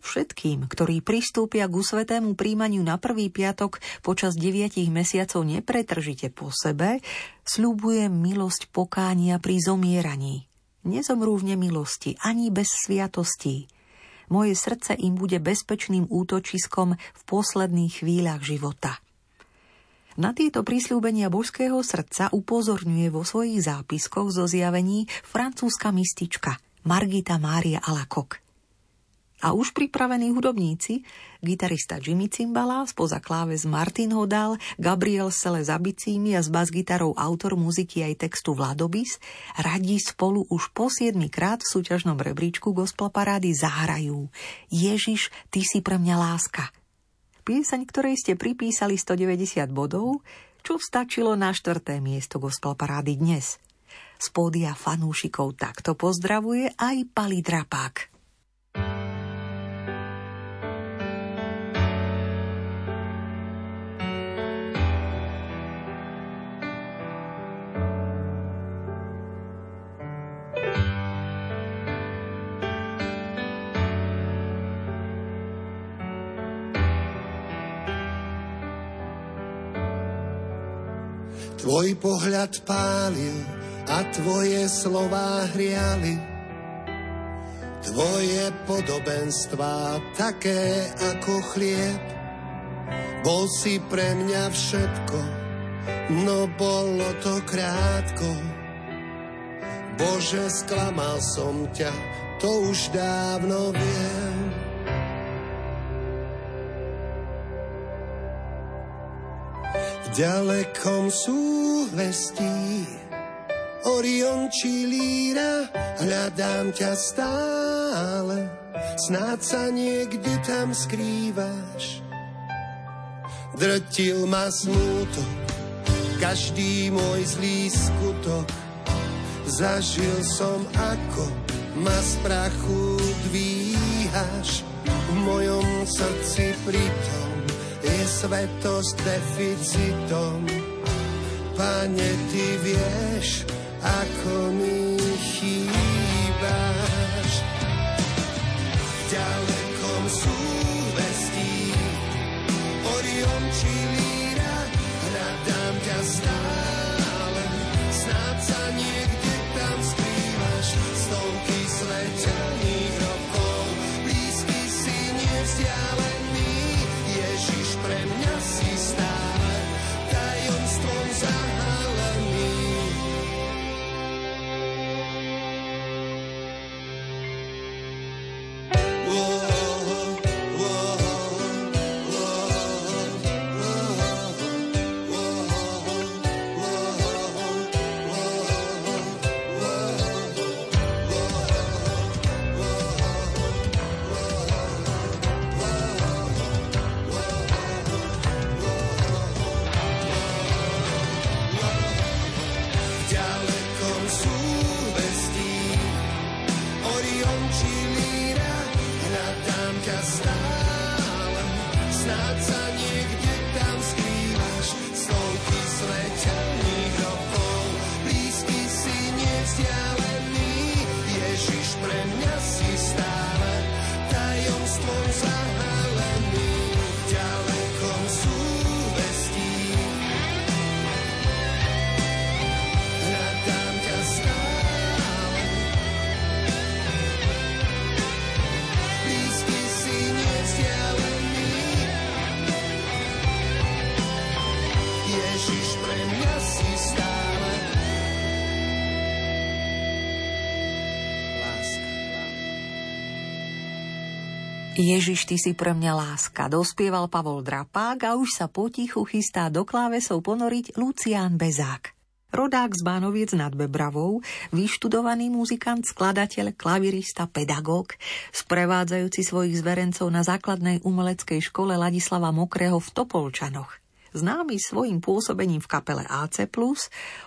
Všetkým, ktorí pristúpia ku svetému príjmaniu na prvý piatok počas deviatich mesiacov nepretržite po sebe, sľubujem milosť pokánia pri zomieraní. Nezomrú v nemilosti ani bez sviatostí. Moje srdce im bude bezpečným útočiskom v posledných chvíľach života. Na tieto prísľúbenia božského srdca upozorňuje vo svojich zápiskoch zo zjavení francúzska mistička Margita Mária Alakok – a už pripravení hudobníci, gitarista Jimmy Cimbala, spoza kláves Martin Hodal, Gabriel Sele za bicími a s bas-gitarou autor muziky aj textu Vladobis, radí spolu už po siedmi krát v súťažnom rebríčku gospel parády zahrajú Ježiš, ty si pre mňa láska. Piesaň, ktorej ste pripísali 190 bodov, čo stačilo na štvrté miesto gospel parády dnes. Z pódia fanúšikov takto pozdravuje aj Pali Drapák. Tvoj pohľad pálil a tvoje slová hriali. Tvoje podobenstvá také ako chlieb. Bol si pre mňa všetko, no bolo to krátko. Bože, sklamal som ťa, to už dávno viem. ďalekom súhvestí. Orion či líra, hľadám ťa stále, snáď sa niekde tam skrývaš. Drtil ma smútok, každý môj zlý skutok, zažil som ako ma z prachu dvíhaš, v mojom srdci pritom je svetosť deficitom. Pane, Ty vieš, ako mi chýbaš. Ďalekom súvestí Orion či Líra, hľadám ťa stále, Ježiš, ty si pre mňa láska, dospieval Pavol Drapák a už sa potichu chystá do klávesov ponoriť Lucián Bezák. Rodák z Bánoviec nad Bebravou, vyštudovaný muzikant, skladateľ, klavirista, pedagóg, sprevádzajúci svojich zverencov na základnej umeleckej škole Ladislava Mokrého v Topolčanoch. Známy svojim pôsobením v kapele AC+,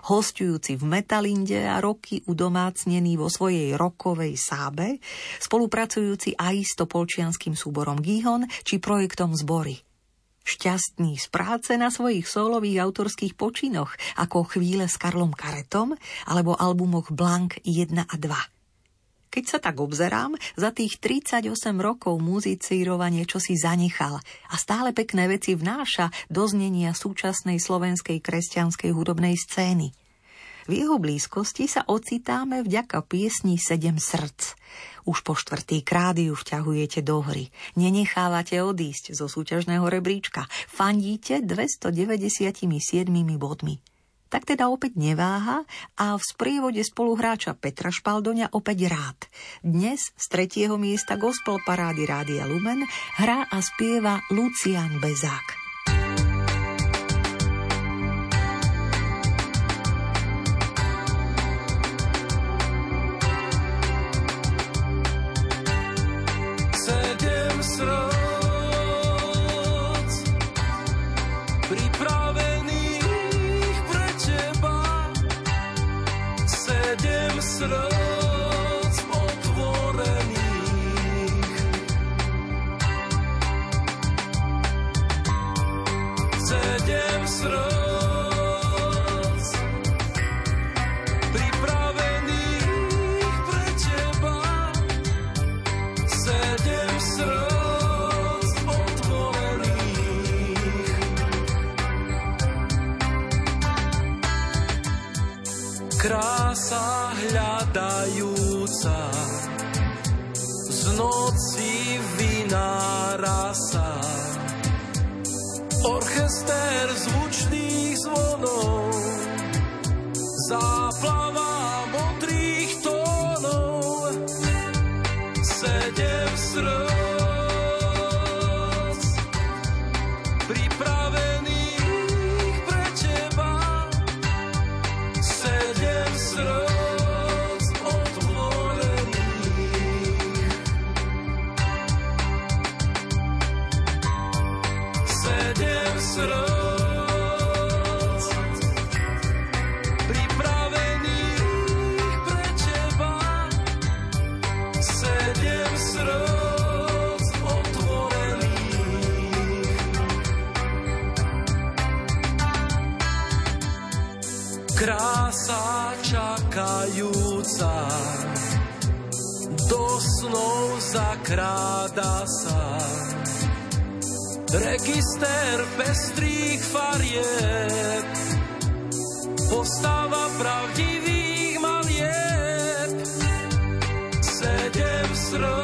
hostujúci v Metalinde a roky udomácnený vo svojej rokovej sábe, spolupracujúci aj s topolčianským súborom Gihon či projektom Zbory. Šťastný z práce na svojich solových autorských počinoch, ako Chvíle s Karlom Karetom alebo albumoch Blank 1 a 2. Keď sa tak obzerám, za tých 38 rokov muzicírovanie čo si zanechal a stále pekné veci vnáša do znenia súčasnej slovenskej kresťanskej hudobnej scény. V jeho blízkosti sa ocitáme vďaka piesni Sedem srdc. Už po štvrtý krát ju vťahujete do hry. Nenechávate odísť zo súťažného rebríčka. Fandíte 297 bodmi tak teda opäť neváha a v sprievode spoluhráča Petra Špaldoňa opäť rád. Dnes z tretieho miesta gospel parády Rádia Lumen hrá a spieva Lucian Bezák. nuestro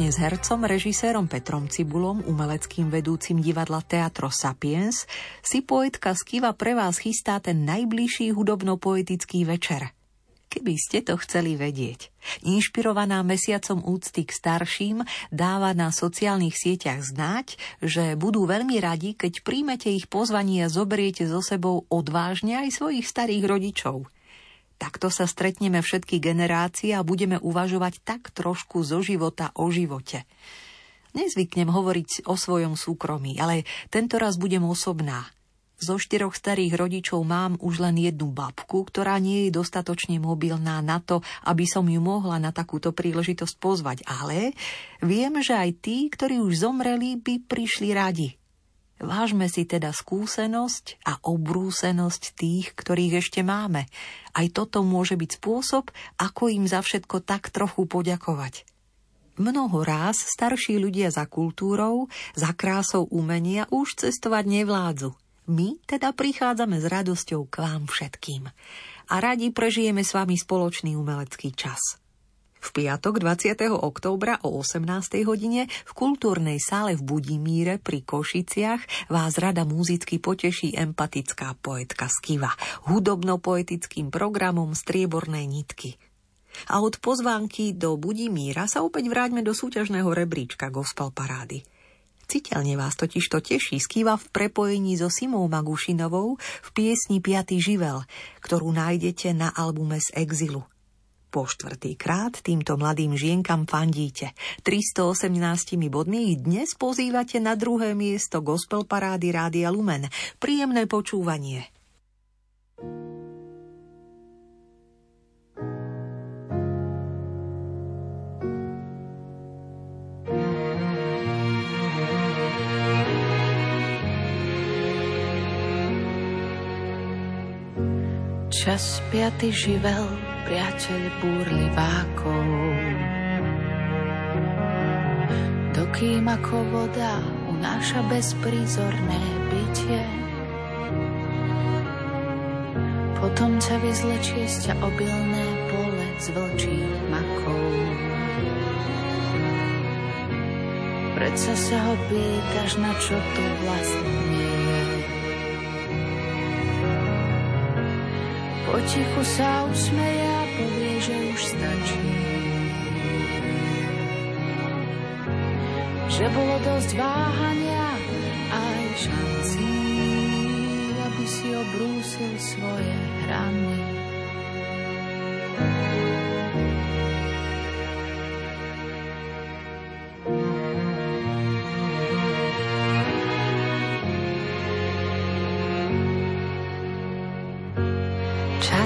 Spoločne s hercom, režisérom Petrom Cibulom, umeleckým vedúcim divadla Teatro Sapiens, si poetka Skiva pre vás chystá ten najbližší hudobno-poetický večer. Keby ste to chceli vedieť. Inšpirovaná mesiacom úcty k starším dáva na sociálnych sieťach znať, že budú veľmi radi, keď príjmete ich pozvanie a zoberiete so sebou odvážne aj svojich starých rodičov – Takto sa stretneme všetky generácie a budeme uvažovať tak trošku zo života o živote. Nezvyknem hovoriť o svojom súkromí, ale tento raz budem osobná. Zo štyroch starých rodičov mám už len jednu babku, ktorá nie je dostatočne mobilná na to, aby som ju mohla na takúto príležitosť pozvať, ale viem, že aj tí, ktorí už zomreli, by prišli radi. Vážme si teda skúsenosť a obrúsenosť tých, ktorých ešte máme. Aj toto môže byť spôsob, ako im za všetko tak trochu poďakovať. Mnoho ráz starší ľudia za kultúrou, za krásou umenia už cestovať nevládzu. My teda prichádzame s radosťou k vám všetkým. A radi prežijeme s vami spoločný umelecký čas. V piatok 20. októbra o 18. hodine v kultúrnej sále v Budimíre pri Košiciach vás rada muzicky poteší empatická poetka Skiva hudobno-poetickým programom Striebornej nitky. A od pozvánky do Budimíra sa opäť vráťme do súťažného rebríčka Gospel Parády. Citeľne vás totiž to teší Skiva v prepojení so Simou Magušinovou v piesni Piatý živel, ktorú nájdete na albume z Exilu. Po štvrtý krát týmto mladým žienkam fandíte. 318 bodmi ich dnes pozývate na druhé miesto Gospel Parády Rádia Lumen. Príjemné počúvanie. Čas piaty živel priateľ búrlivákov. Dokým ako voda unáša bezprízorné bytie, potom ťa vyzlečie z ťa obilné pole z vlčích makov. Predsa sa ho pýtaš, na čo tu vlastne Potichu sa usmeje povie, že už stačí. Že bolo dosť váhania aj šancí, aby si obrúsil svoje hrany.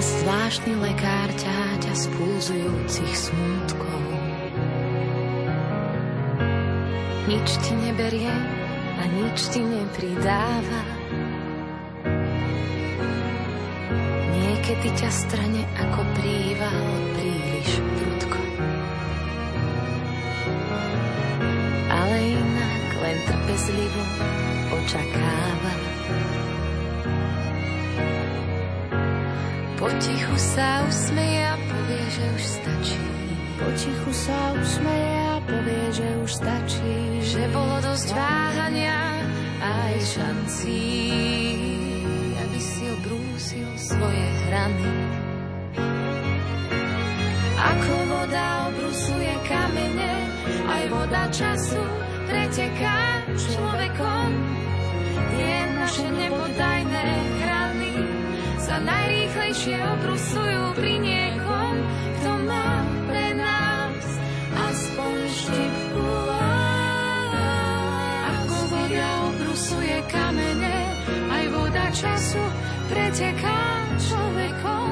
zvláštny lekár ťaťa pulzujúcich smútkov. Nič ti neberie a nič ti nepridáva. Niekedy ťa strane ako príval príliš prudko. Ale inak len trpezlivo očakáva. Potichu sa usmeje a povie, že už stačí. Potichu sa usmeje a povie, že už stačí. Že bolo dosť váhania aj šancí, aby si obrúsil svoje hrany. Ako voda obrusuje kamene, aj voda času preteká človekom. Tie naše nepodajné hrany sa najrýchlejšie obrusujú pri niekom, času preteká človekom.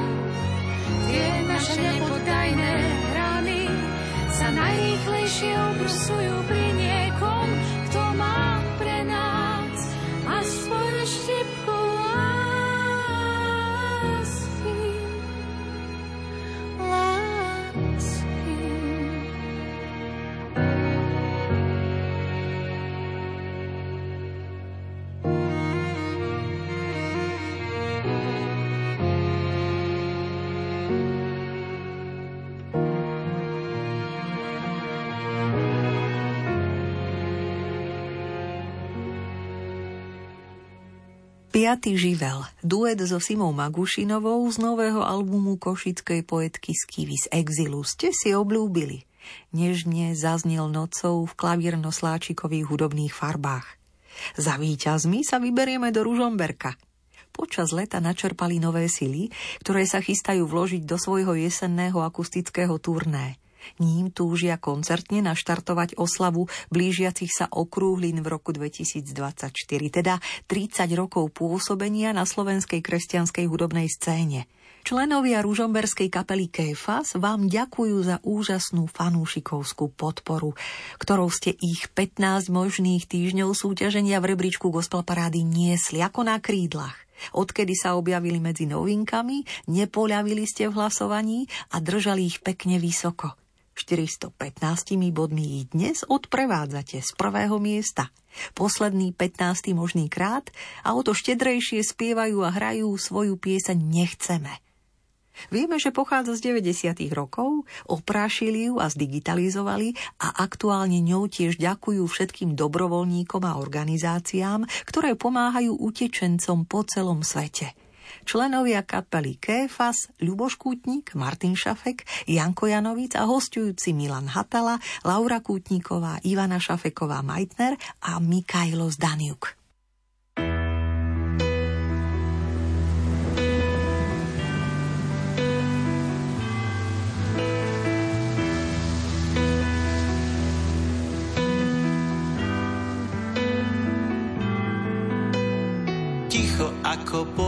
Tie naše nepoddajné rany sa najrýchlejšie obrusujú pri niekom, Piatý živel, duet so Simou Magušinovou z nového albumu košickej poetky Skivy z exilu ste si obľúbili. Nežne zaznel nocou v klavírno-sláčikových hudobných farbách. Za víťazmi sa vyberieme do Ružomberka. Počas leta načerpali nové sily, ktoré sa chystajú vložiť do svojho jesenného akustického turné – ním túžia koncertne naštartovať oslavu blížiacich sa okrúhlin v roku 2024, teda 30 rokov pôsobenia na slovenskej kresťanskej hudobnej scéne. Členovia ružomberskej kapely Kéfas vám ďakujú za úžasnú fanúšikovskú podporu, ktorou ste ich 15 možných týždňov súťaženia v rebríčku gospel parády niesli ako na krídlach. Odkedy sa objavili medzi novinkami, nepoľavili ste v hlasovaní a držali ich pekne vysoko – 415 bodmi ich dnes odprevádzate z prvého miesta. Posledný 15. možný krát a o to štedrejšie spievajú a hrajú svoju pieseň Nechceme. Vieme, že pochádza z 90. rokov, oprášili ju a zdigitalizovali a aktuálne ňou tiež ďakujú všetkým dobrovoľníkom a organizáciám, ktoré pomáhajú utečencom po celom svete – členovia kapely Kéfas, Ľuboš Kútnik, Martin Šafek, Janko Janovic a hostujúci Milan Hatala, Laura Kútniková, Ivana Šafeková Majtner a Mikajlo Zdaniuk. ako po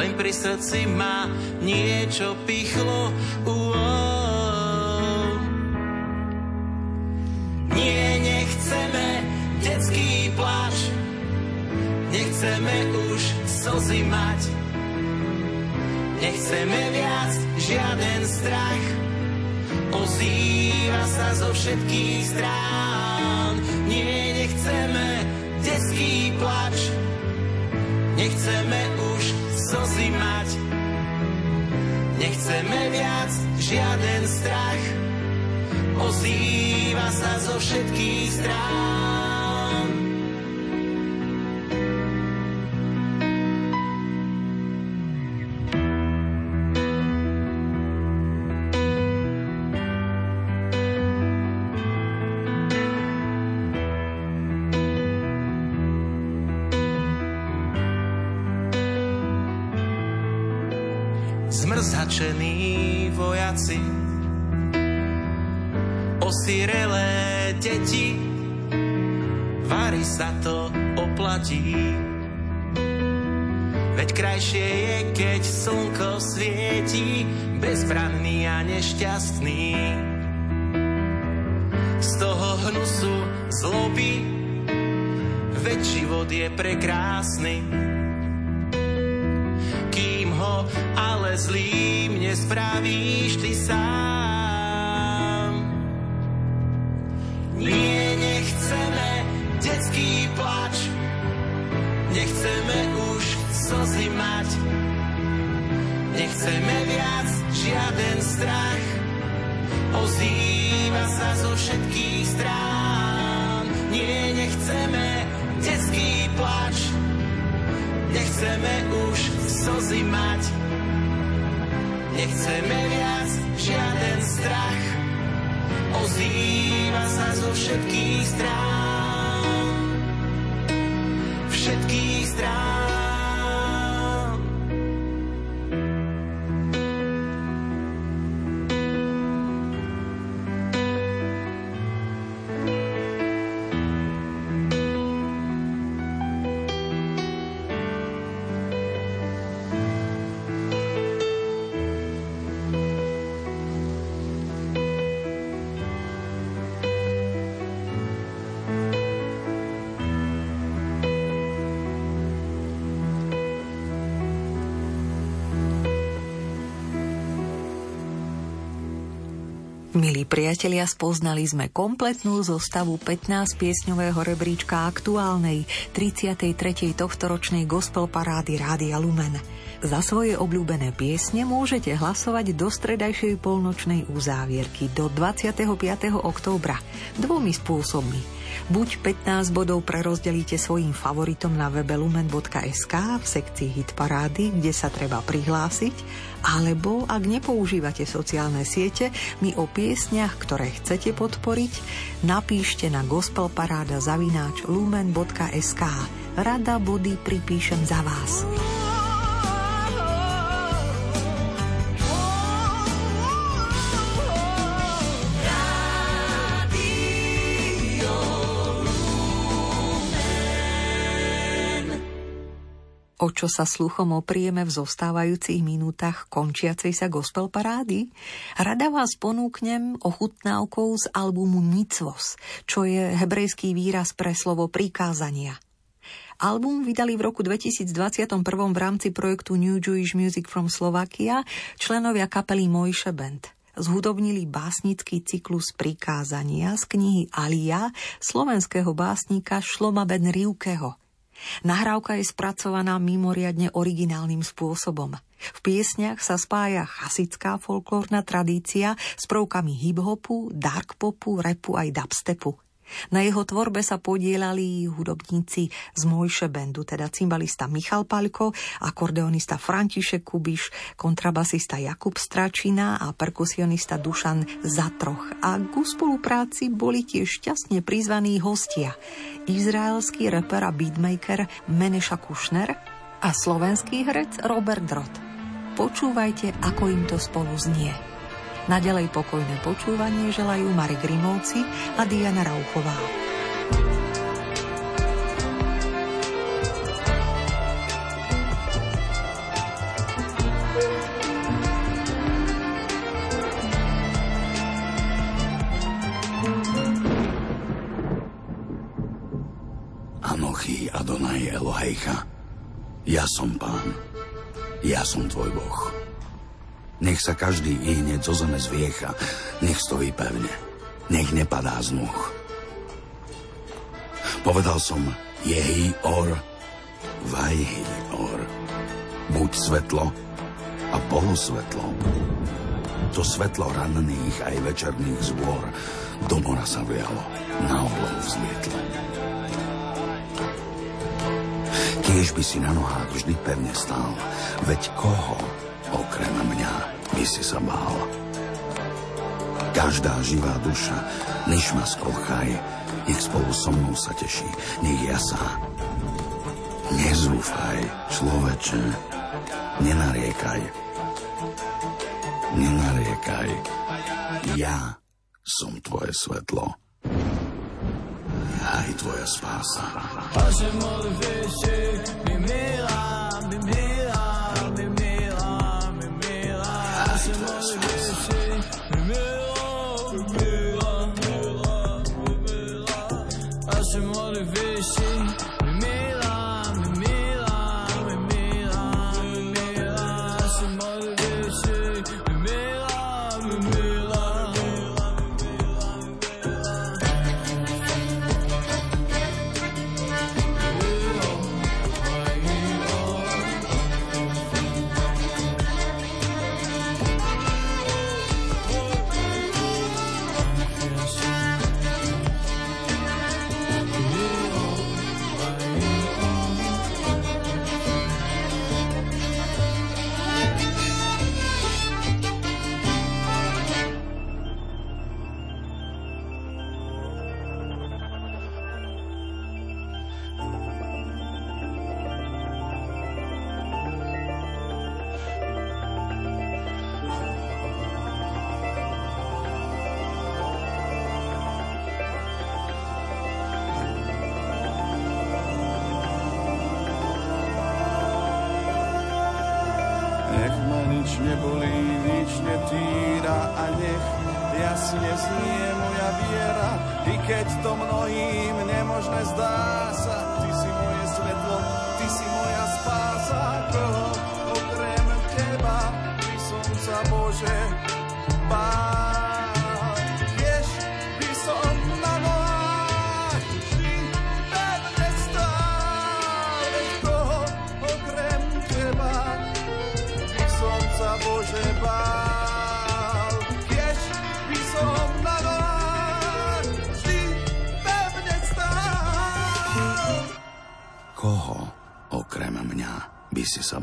len pri srdci ma niečo pichlo. Uo. Nie, nechceme detský pláč, nechceme už slzy mať. Nechceme viac žiaden strach, ozýva sa zo všetkých strán. Nie, nechceme detský plač, nechceme už slzy mať. Nechceme viac žiaden strach, ozýva sa zo všetkých strán. Nešťastný. Z toho hnusu zloby, veď život je prekrásny ale zlým nespravíš ty sám. Nie, nechceme detský plač, nechceme už slzy mať, nechceme viac žiaden strach, ozýva sa zo všetkých strán. Nie, nechceme detský plač, nechceme už slzy mať, Nechceme viac žiaden strach, ozýva sa zo všetkých strán. Všetkých strán. Milí priatelia, spoznali sme kompletnú zostavu 15-piesňového rebríčka aktuálnej 33. tohtoročnej gospel parády Rádia Lumen. Za svoje obľúbené piesne môžete hlasovať do stredajšej polnočnej uzávierky do 25. októbra dvomi spôsobmi – Buď 15 bodov prerozdelíte svojim favoritom na webe lumen.sk v sekcii Hit kde sa treba prihlásiť, alebo ak nepoužívate sociálne siete, mi o piesniach, ktoré chcete podporiť, napíšte na gospelparáda zavináč lumen.sk. Rada body pripíšem za vás. O čo sa sluchom oprieme v zostávajúcich minútach končiacej sa gospel parády? Rada vás ponúknem ochutnávkou z albumu Mitzvos, čo je hebrejský výraz pre slovo prikázania. Album vydali v roku 2021 v rámci projektu New Jewish Music from Slovakia členovia kapely Mojše Band zhudobnili básnický cyklus prikázania z knihy Alia slovenského básnika Šloma Ben Rivkeho. Nahrávka je spracovaná mimoriadne originálnym spôsobom. V piesniach sa spája chasická folklórna tradícia s prvkami hip-hopu, dark popu, repu aj dubstepu. Na jeho tvorbe sa podielali hudobníci z Mojše Bendu, teda cymbalista Michal Paľko, akordeonista František Kubiš, kontrabasista Jakub Stračina a perkusionista Dušan Zatroch. A ku spolupráci boli tiež šťastne prizvaní hostia. Izraelský reper a beatmaker Meneša Kušner a slovenský herec Robert Drot. Počúvajte, ako im to spolu znie. Naďalej pokojné počúvanie želajú Mari Grimovci a Diana Rauchová. Nech sa každý i hneď zo zeme zviecha, nech stojí pevne, nech nepadá z nôh. Povedal som, jehi or, vajhi or. Buď svetlo a polosvetlo. To svetlo ranných aj večerných zbor do mora sa vialo, na oblohu vzlietlo. Kiež by si na nohách vždy pevne stál, veď koho okrem mňa by si sa bál. Každá živá duša, ma skochaj, nech spolu so mnou sa teší, nech jasá. Nezúfaj, človeče, nenariekaj. Nenariekaj. Ja som tvoje svetlo. Aj tvoja spása. Mi milá, mi spása koho okrem teba by som sa Bože bál. Si sa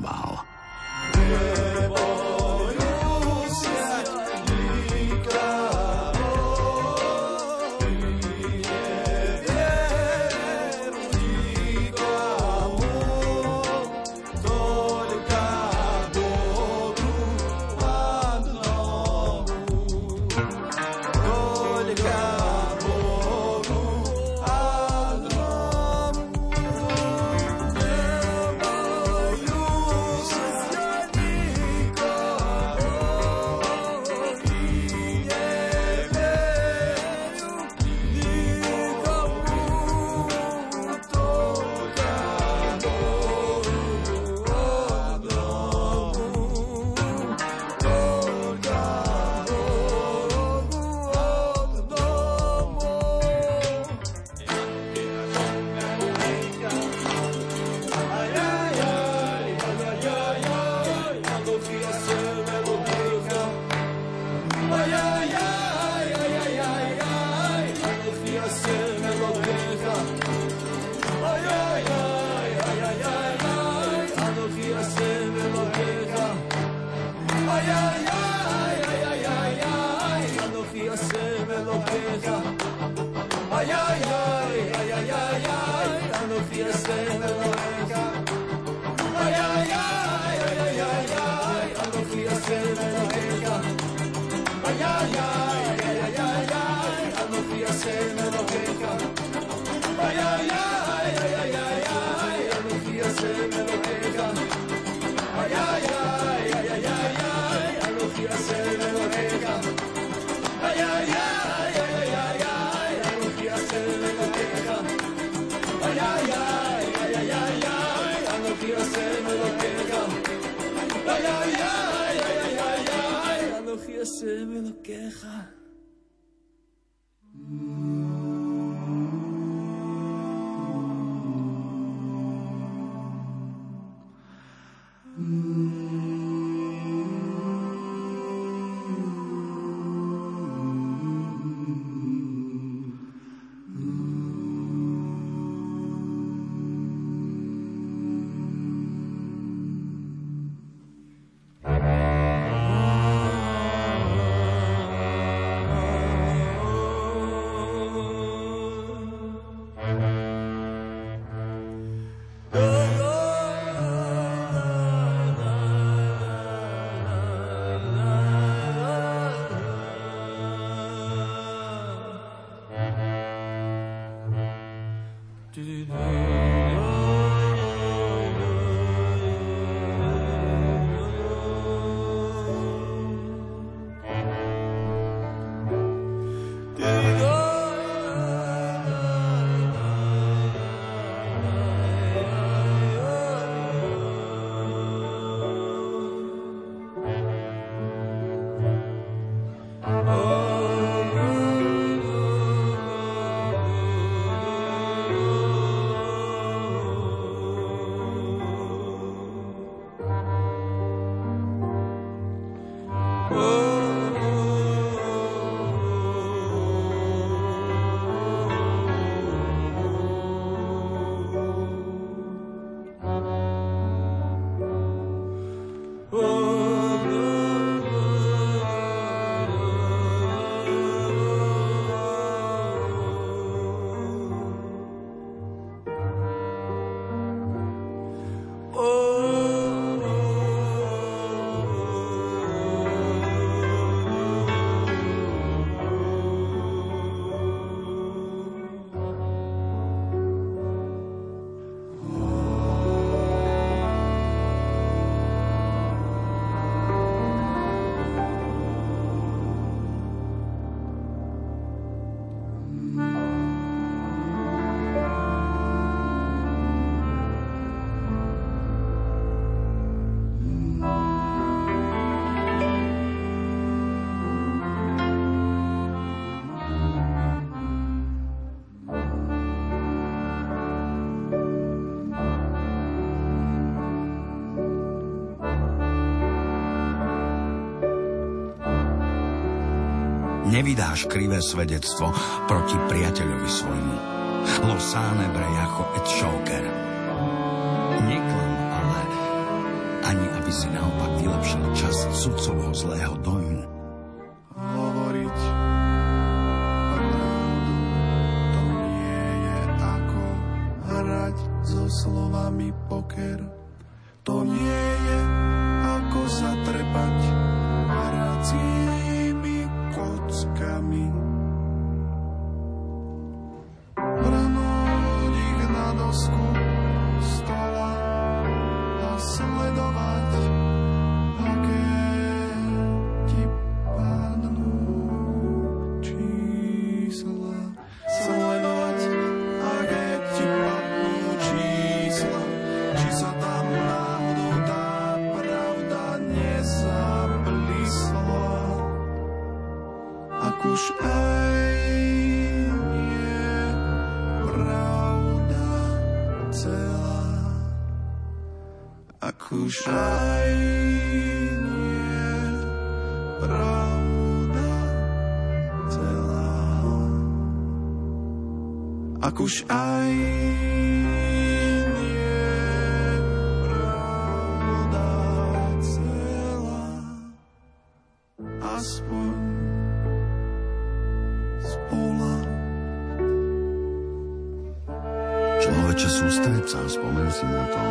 nevydáš krivé svedectvo proti priateľovi svojmu. Lo sane bre jako et šoker. Neklam, ale aby si naopak vylepšil časť sudcovho zlého dojmu. Hovoriť to nie je ako hrať so slovami poker. To nie je ako sa trepať hracími už aj nie pravda celá. Aspoň spola. Človeče, sústreď sa, spomen si na to,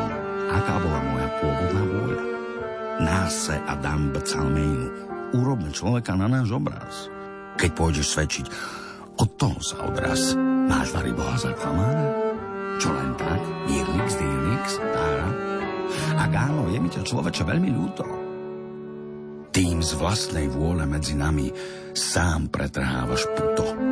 aká bola moja pôvodná vôľa. Náse Adam Becalmejnu. Urobme človeka na náš obraz. Keď pôjdeš svedčiť, od toho sa odraz. Máš vary Boha za klamára? Čo len tak? Dýrnix, dýrnix, tára? Ak áno, je mi ťa človeče veľmi ľúto. Tým z vlastnej vôle medzi nami sám pretrhávaš puto.